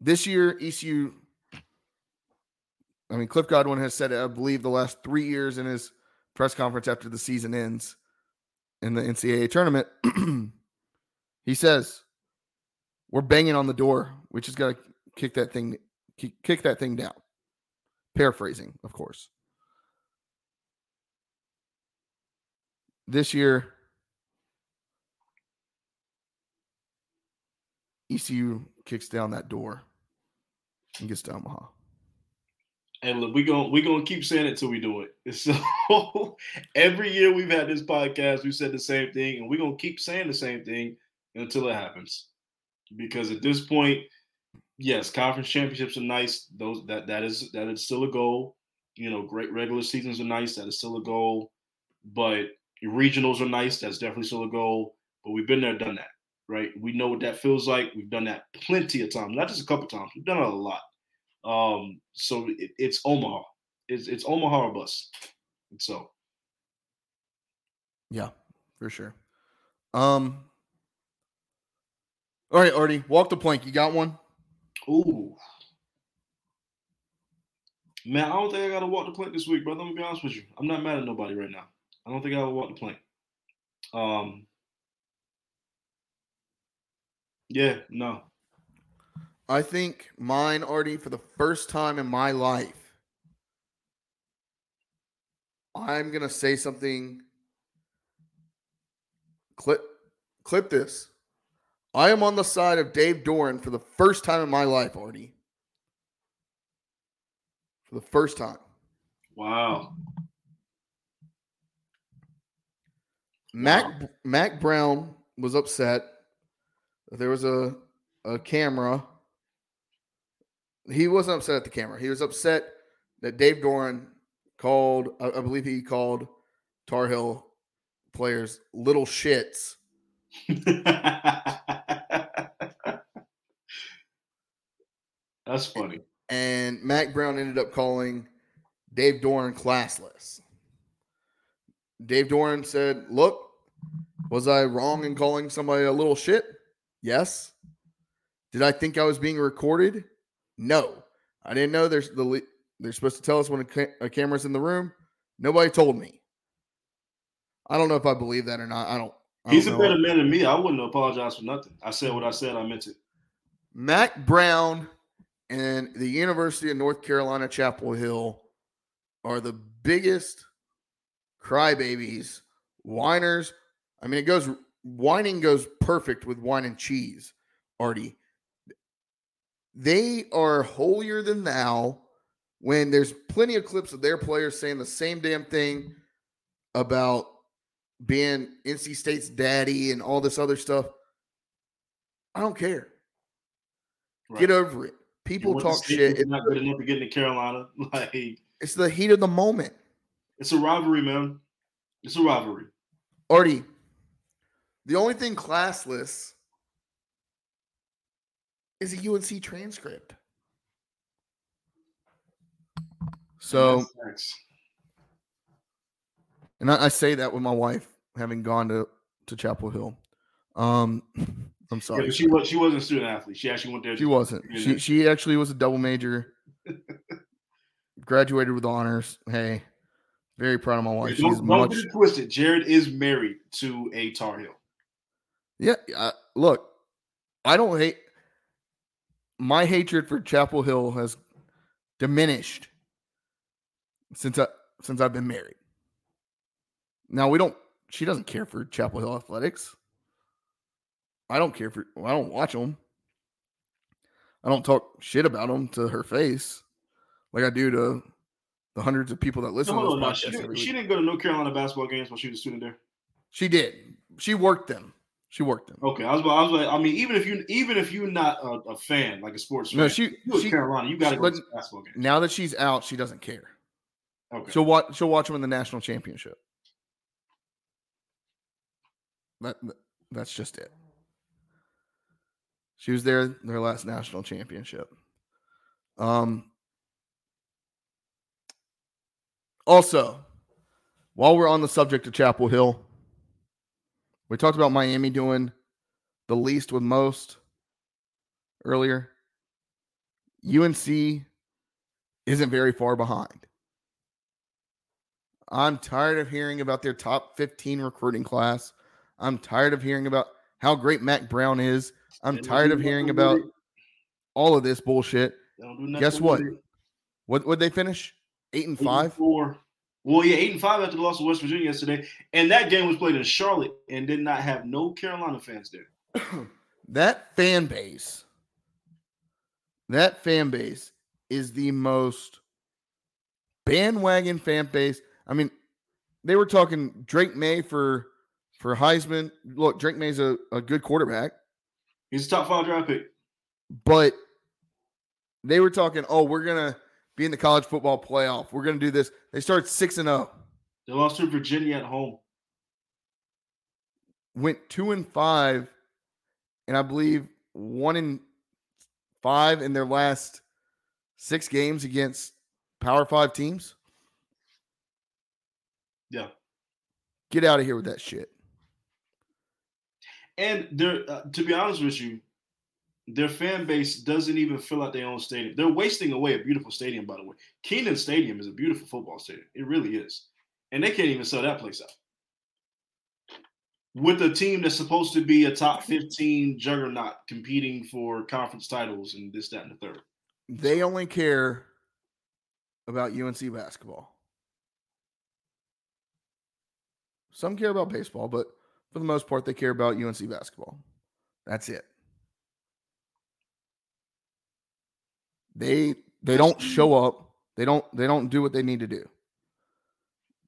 This year, ECU, I mean, Cliff Godwin has said, it, I believe, the last three years in his press conference after the season ends in the NCAA tournament, he says, "We're banging on the door. We just got to kick that thing, kick that thing down." Paraphrasing, of course. This year, ECU kicks down that door and gets to Omaha. And look, we going we gonna keep saying it till we do it. So every year we've had this podcast, we said the same thing, and we're gonna keep saying the same thing until it happens. Because at this point, yes, conference championships are nice. Those that that is that is still a goal. You know, great regular seasons are nice. That is still a goal. But regionals are nice. That's definitely still a goal. But we've been there, done that, right? We know what that feels like. We've done that plenty of times, not just a couple times. We've done it a lot. Um, so it, it's Omaha. It's it's Omaha or bus. So yeah, for sure. Um all right, Artie, walk the plank. You got one? Ooh. Man, I don't think I gotta walk the plank this week, brother. I'm gonna be honest with you. I'm not mad at nobody right now. I don't think I will walk the plank. Um yeah, no. I think mine, Artie for the first time in my life, I'm gonna say something. Clip, clip this. I am on the side of Dave Doeren for the first time in my life, Artie. For the first time. Wow. Mack Wow. Mack Brown was upset. There was a a camera. He wasn't upset at the camera. He was upset that Dave Doeren called. I, I believe he called Tar Heel players little shits. That's funny. and Mack Brown ended up calling Dave Doeren classless. Dave Doeren said, "Look, was I wrong in calling somebody a little shit? Yes. Did I think I was being recorded? No. I didn't know there's the le- they're supposed to tell us when a, ca- a camera's in the room. Nobody told me. I don't know if I believe that or not. I don't. I He's a don't know. better man than me. I wouldn't apologize for nothing. I said what I said. I meant it. Mack Brown and the University of North Carolina Chapel Hill are the biggest crybabies, whiners. I mean, it goes whining goes perfect with wine and cheese, Artie. They are holier than thou when there's plenty of clips of their players saying the same damn thing about being NC State's daddy and all this other stuff. I don't care. Get over it. People You want to talk shit. It's, Not good enough to get into Carolina. Like it's the heat of the moment. it's a rivalry, man. It's a rivalry. Artie, the only thing classless is a UNC transcript. So, and I, I say that with my wife having gone to, to Chapel Hill. Um, I'm sorry. but she was she wasn't a student athlete. She actually went there. She wasn't. Yeah. She she actually was a double major. graduated with honors. Hey, very proud of my wife. Don't, She's don't much. get it twisted. Jared is married to a Tar Heel. Yeah, uh, look, I don't hate. My hatred for Chapel Hill has diminished since I since I've been married. Now we don't. She doesn't care for Chapel Hill athletics. I don't care for. I don't watch them. I don't talk shit about them to her face, like I do to the hundreds of people that listen No, to no, no. She, didn't, she didn't go to North Carolina basketball games while she was a student there. She did. She worked them. She worked them. Okay, I was, about- I was like, I mean, even if you, even if you're not a, a fan, like a sports fan, No, she she Carolina, you got to go to basketball game. now that she's out, she doesn't care. Okay, She'll watch. She'll watch them in the national championship. That that's just it. She was there their last national championship. Um. Also, while we're on the subject of Chapel Hill, we talked about Miami doing the least with most earlier. UNC isn't very far behind. I'm tired of hearing about their top 15 recruiting class. I'm tired of hearing about how great Mack Brown is. I'm tired of hearing about all of this bullshit. Don't do nothing Guess what? What would they finish? Eight and Eight and five. Four. Well, yeah, eight and five after the loss to West Virginia yesterday, and that game was played in Charlotte and did not have no Carolina fans there. that fan base, that fan base is the most bandwagon fan base. I mean, they were talking Drake Maye for for Heisman. Look, Drake Maye's a, a good quarterback, He's a top five draft pick. but they were talking, oh, we're gonna be in the college football playoff. We're gonna do this. They start six and oh. They lost to Virginia at home. went two and five, and I believe one and five in their last six games against Power Five teams. Yeah. Get out of here with that shit. And they're uh, to be honest with you, their fan base doesn't even fill out their own stadium. They're wasting away a beautiful stadium, by the way. Kenan Stadium is a beautiful football stadium. It really is. And they can't even sell that place out. With a team that's supposed to be a top 15 juggernaut competing for conference titles and this, that, and the third. They only care about UNC basketball. Some care about baseball, but for the most part, they care about UNC basketball. That's it. They they don't show up They don't they don't do what they need to do.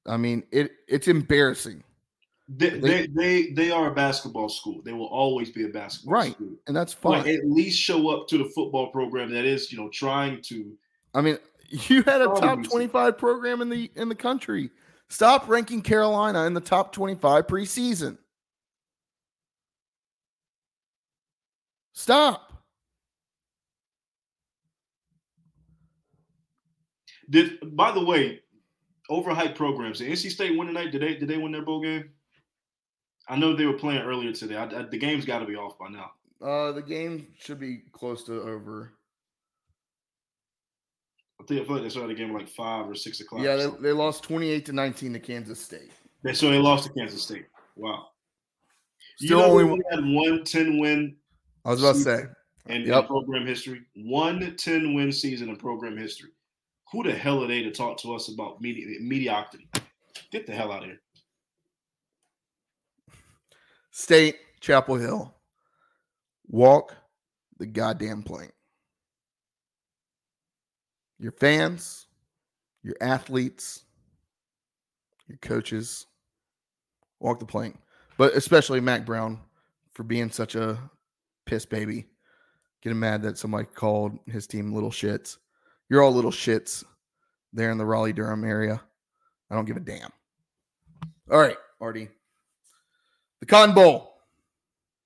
I mean, it it's embarrassing. They, they, they they are a basketball school. They will always be a basketball right. school. And that's fine. But at least show up to the football program that is, you know, trying to I mean, you had a top 25 program in the in the country. Stop ranking Carolina in the top 25 preseason. Stop. Did by the way, overhyped programs. Did NC State win tonight? Did they did they win their bowl game? I know they were playing earlier today. I, I- the game's got to be off by now. Uh the game should be close to over. I think I feel like they started the game like five or six o'clock. Yeah, they, they lost 28 to 19 to Kansas State. They, so they lost to Kansas State. Wow. Still you know only only had one 10 win I was about to say. in, in program history. One 10 win season in program history. Who the hell are they to talk to us about medi- mediocrity? Get the hell out of here. State, Chapel Hill. Walk the goddamn plank. Your fans, your athletes, your coaches, walk the plank. But especially Mack Brown for being such a piss baby. Getting mad that somebody called his team little shits. You're all little shits there in the Raleigh Durham area. I don't give a damn. All right, Artie. The Cotton Bowl.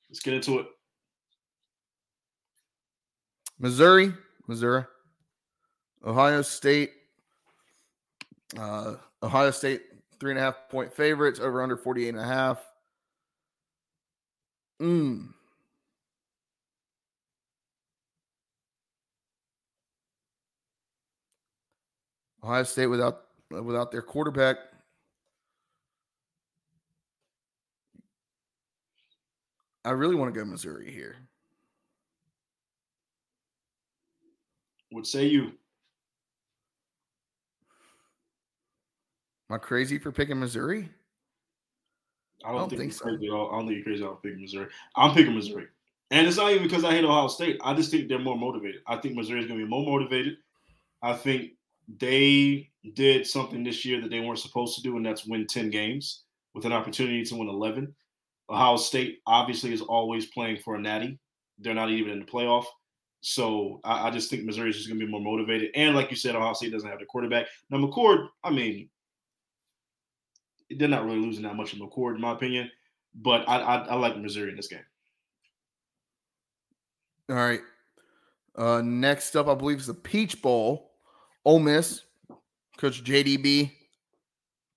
Let's get into it. Missouri, Missouri, Ohio State, uh, Ohio State, three and a half point favorites, over under 48 and a half. Mm. Ohio State without without their quarterback. I really want to go Missouri here. What say you? Am I crazy for picking Missouri? I don't, I don't think, think you're so. crazy at all. I don't think you're crazy about picking Missouri. I'm picking Missouri. And it's not even because I hate Ohio State. I just think they're more motivated. I think Missouri is going to be more motivated. I think they did something this year that they weren't supposed to do, and that's win 10 games with an opportunity to win 11. Ohio State obviously is always playing for a natty. They're not even in the playoff. So I, I just think Missouri is just going to be more motivated. And like you said, Ohio State doesn't have the quarterback. Now, McCord, I mean, they're not really losing that much in McCord, in my opinion. But I, I, I like Missouri in this game. All right. Uh, next up, I believe is the Peach Bowl. Ole Miss, Coach JDB,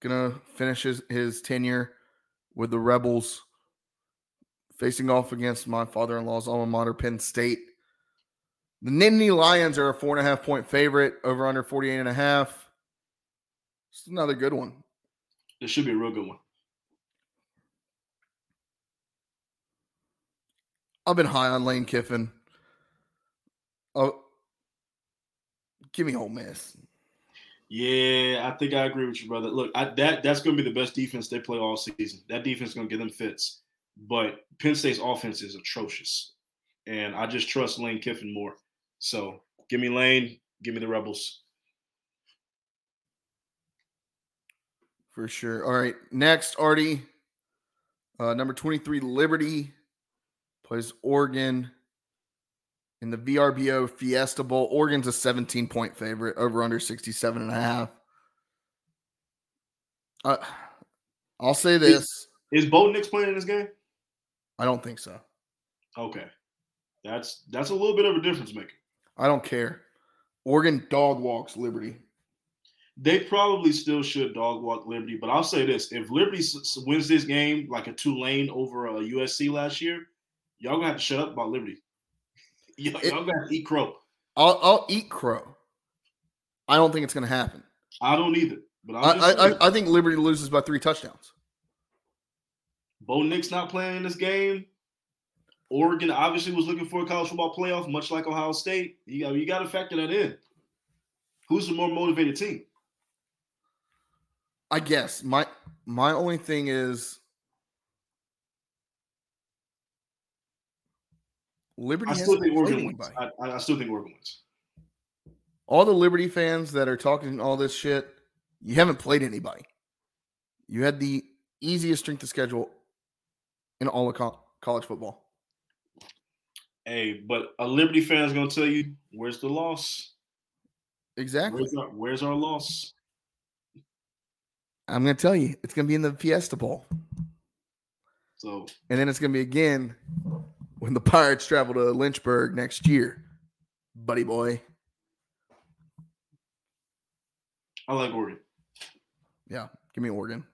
gonna finish his, his tenure with the Rebels, facing off against my father-in-law's alma mater, Penn State. The Nittany Lions are a four and a half point favorite, over under 48 and a half. It's another good one. It should be a real good one. I've been high on Lane Kiffin. Oh, give me Ole Miss. Yeah, I think I agree with you, brother. Look, I, that that's going to be the best defense they play all season. That defense is going to give them fits. But Penn State's offense is atrocious, and I just trust Lane Kiffin more. So give me Lane, give me the Rebels. For sure. All right. Next, Artie. Uh, number 23, Liberty plays Oregon in the VRBO Fiesta Bowl. Oregon's a 17 point favorite, over under 67 and a half. Uh, I'll say this. Is Bo Nix playing in this game? I don't think so. Okay, that's that's a little bit of a difference maker. I don't care. Oregon dog walks Liberty. They probably still should dog walk Liberty, but I'll say this: if Liberty wins this game like a Tulane over a USC last year, y'all gonna have to shut up about Liberty. Y'all, It- y'all gotta eat crow. I'll, I'll eat crow. I don't think it's going to happen. I don't either, but I'm I, I, I, think Liberty loses by three touchdowns. Bo Nix not playing in this game. Oregon obviously was looking for a college football playoff, much like Ohio State. You got you got to factor that in. Who's the more motivated team? I guess my my only thing is Liberty I still think Oregon wins. I, I- still think Oregon wins. all the Liberty fans that are talking all this shit, you haven't played anybody. You had the easiest strength of schedule in all of co- college football. Hey, but a Liberty fan is going to tell you, where's the loss? Exactly. Where's our, where's our loss? I'm going to tell you, it's going to be in the Fiesta Bowl. So, And then it's going to be again when the Pirates travel to Lynchburg next year. Buddy boy. I like Oregon. Yeah, give me Oregon.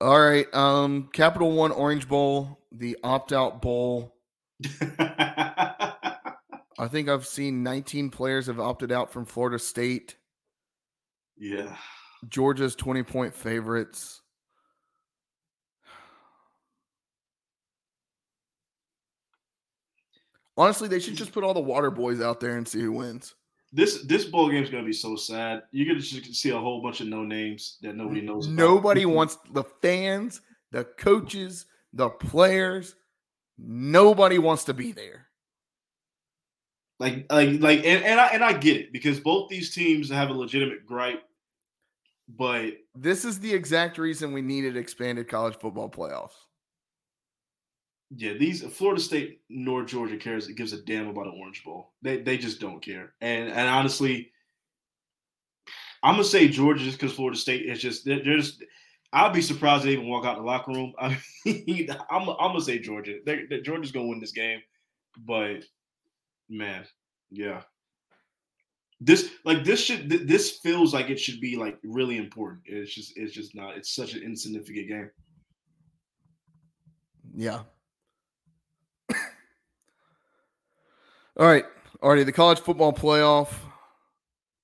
All right. Um, Capital One Orange Bowl, the opt-out bowl. I think I've seen 19 players have opted out from Florida State. yeah. Georgia's 20 point favorites. Honestly, they should just put all the water boys out there and see who wins. This this bowl game is going to be so sad. You're going to see a whole bunch of no names that nobody knows. about. Nobody wants the fans, the coaches, the players. Nobody wants to be there. like like like and, and I and I get it because both these teams have a legitimate gripe, but This is the exact reason we needed expanded college football playoffs. Yeah, these Florida State nor Georgia cares. It gives a damn about an Orange Bowl. They they just don't care. And and honestly, I'm gonna say Georgia just because Florida State is just they're, they're just. I'd be surprised they even walk out the locker room. I mean, I'm I'm gonna say Georgia. They're, they're- Georgia's gonna win this game, but man, yeah. This like this should th- this feels like it should be like really important. It's just it's just not. It's such an insignificant game. Yeah. All right. Already the college football playoff.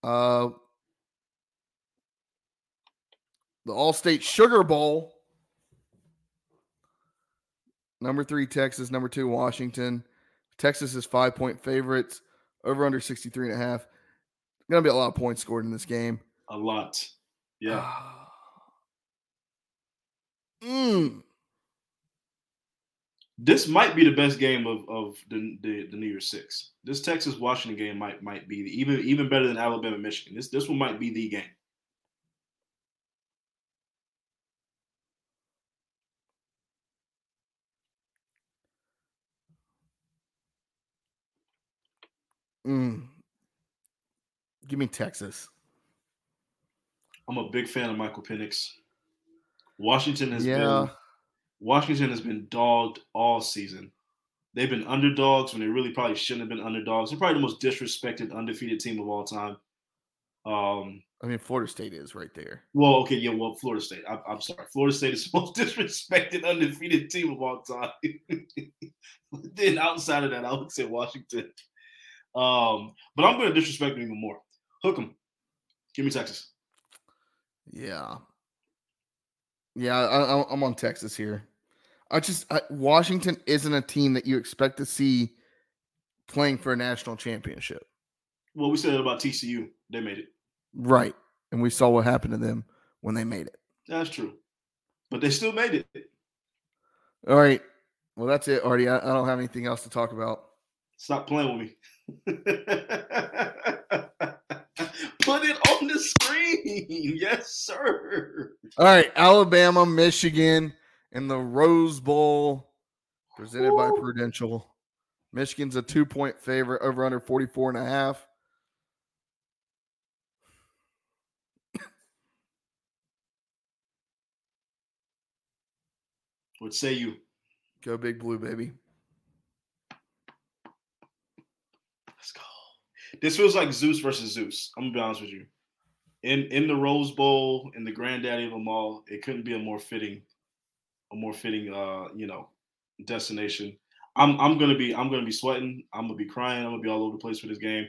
Uh the Allstate Sugar Bowl. Number 3 Texas, number 2 Washington. Texas is 5-point favorites, over under 63 and a half. Going to be a lot of points scored in this game. A lot. Yeah. Mm. This might be the best game of, of the, the, the New Year's Six. This Texas Washington game might might be the, even even better than Alabama Michigan. This this one might be the game. Mm. Give me Texas. I'm a big fan of Michael Penix. Washington has Yeah. been Washington has been dogged all season. They've been underdogs when they really probably shouldn't have been underdogs. They're probably the most disrespected, undefeated team of all time. Um, I mean, Florida State is right there. well, okay, yeah, well, Florida State. I, I'm sorry, Florida State is the most disrespected, undefeated team of all time. then outside of that, I would say Washington. Um, but I'm going to disrespect them even more. Hook them. Give me Texas. Yeah. Yeah, I, I, I'm on Texas here. I just I, Washington isn't a team that you expect to see playing for a national championship, Well, we said about TCU. They made it. right? And we saw what happened to them when they made it. That's true. But they still made it. All right. Well, that's it, Artie. I, I don't have anything else to talk about. Stop playing with me. Put it on the screen. Yes, sir. All right, Alabama, Michigan, and the Rose Bowl presented by Prudential. Michigan's a two point favorite over under 44 and a half. What say you? Go big blue, baby. Let's go. This feels like Zeus versus Zeus. I'm gonna be honest with you. In in the Rose Bowl, in the granddaddy of them all, it couldn't be a more fitting, a more fitting uh, you know, destination. I'm I'm gonna be I'm gonna be sweating. I'm gonna be crying. I'm gonna be all over the place for this game.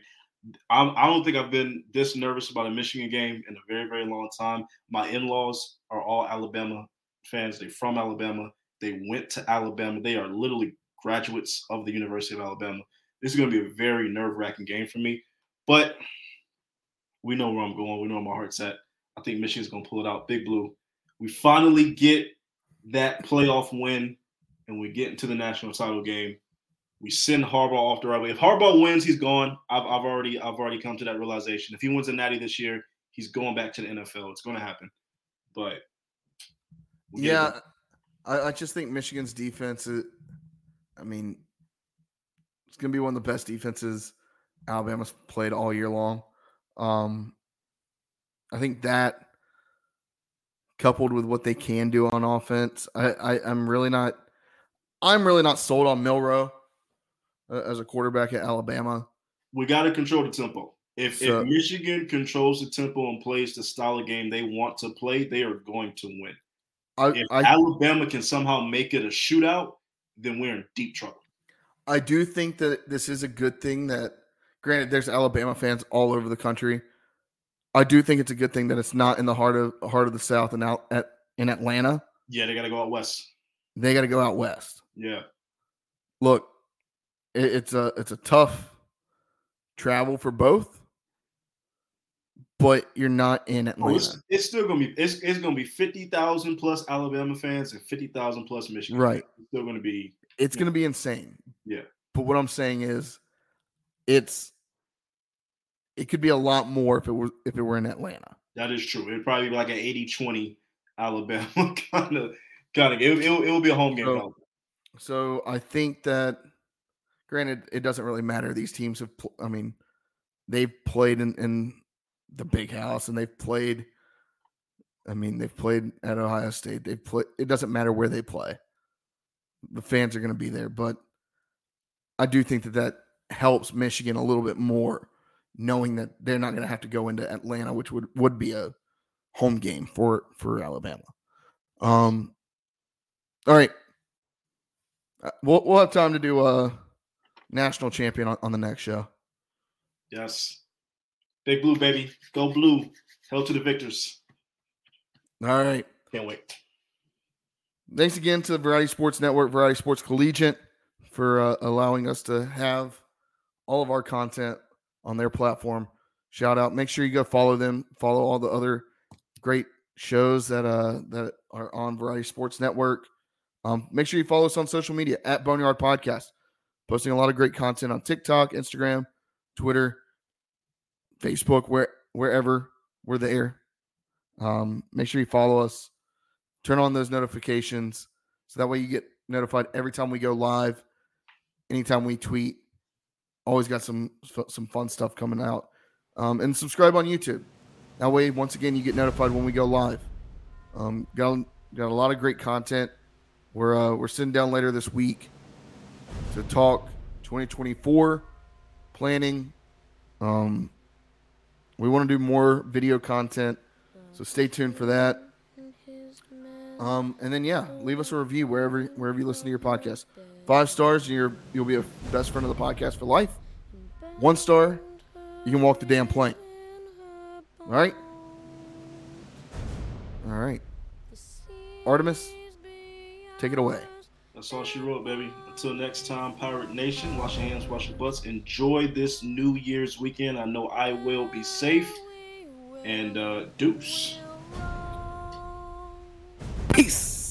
I'm, I don't think I've been this nervous about a Michigan game in a very very long time. My in-laws are all Alabama fans. They're from Alabama. They went to Alabama. They are literally graduates of the University of Alabama. This is to be a very nerve wracking game for me, but we know where I'm going. We know where my heart's at. I think Michigan's to pull it out. Big Blue. We finally get that playoff win and we get into the national title game. We send Harbaugh off the right way. If Harbaugh wins, he's gone. I've, I've already I've already come to that realization. If he wins a Natty this year, he's going back to the NFL. It's going to happen. But we'll yeah, I, I, just think Michigan's defense. Is, I mean, it's going to be one of the best defenses Alabama's played all year long. Um, I think that coupled with what they can do on offense, I, I I'm really not. I'm really not sold on Milroe uh, as a quarterback at Alabama. We got to control the tempo. If, so, if Michigan controls the tempo and plays the style of game they want to play, they are going to win. I, if I, Alabama can somehow make it a shootout, then we're in deep trouble. I do think that this is a good thing that, granted, there's Alabama fans all over the country. I do think it's a good thing that it's not in the heart of heart of the South and out at in Atlanta. Yeah, they got to go out west. They got to go out west. Yeah. Look, it, it's a it's a tough travel for both, but you're not in Atlanta. Oh, it's, it's, still gonna be it's, it's gonna be fifty thousand plus Alabama fans and fifty thousand plus Michigan. Right, it's still gonna be. It's gonna know. be insane. Yeah, but what I'm saying is, it's it could be a lot more if it were if it were in Atlanta. That is true. It'd probably be like an 80-20 Alabama kind of kind of. It, it, it will be a home game. So, so I think that granted, it doesn't really matter. These teams have, pl- I mean, they've played in, in the big house and they've played. I mean, they've played at Ohio State. They've played. It doesn't matter where they play. The fans are going to be there, but I do think that that helps Michigan a little bit more, knowing that they're not going to have to go into Atlanta, which would would be a home game for for Alabama. Um. All right, uh, we'll we'll have time to do a national champion on, on the next show. Yes. Big blue, baby. Go blue. Hell to the victors. All right. Can't wait. Thanks again to the Variety Sports Network, Variety Sports Collegiate, for uh, allowing us to have all of our content on their platform. Shout out. Make sure you go follow them. Follow all the other great shows that uh that are on Variety Sports Network. Um, make sure you follow us on social media at Boneyard Podcast posting a lot of great content on TikTok, Instagram, Twitter, Facebook, where wherever we're there. Um, make sure you follow us. Turn on those notifications so that way you get notified every time we go live, anytime we tweet. Always got some some fun stuff coming out. Um, and subscribe on YouTube. That way, once again, you get notified when we go live. Um, got got a lot of great content. We're uh, we're sitting down later this week to talk 2024 planning. Um, we want to do more video content, so stay tuned for that. Um, and then yeah, leave us a review wherever wherever you listen to your podcast. Five stars, and you're you'll be a best friend of the podcast for life. One star, you can walk the damn plank. All right. All right. Artemis, take it away. That's all she wrote, baby. Until next time, Pirate Nation, wash your hands, wash your butts. Enjoy this New Year's weekend. I know I will be safe. And uh, deuce. Peace.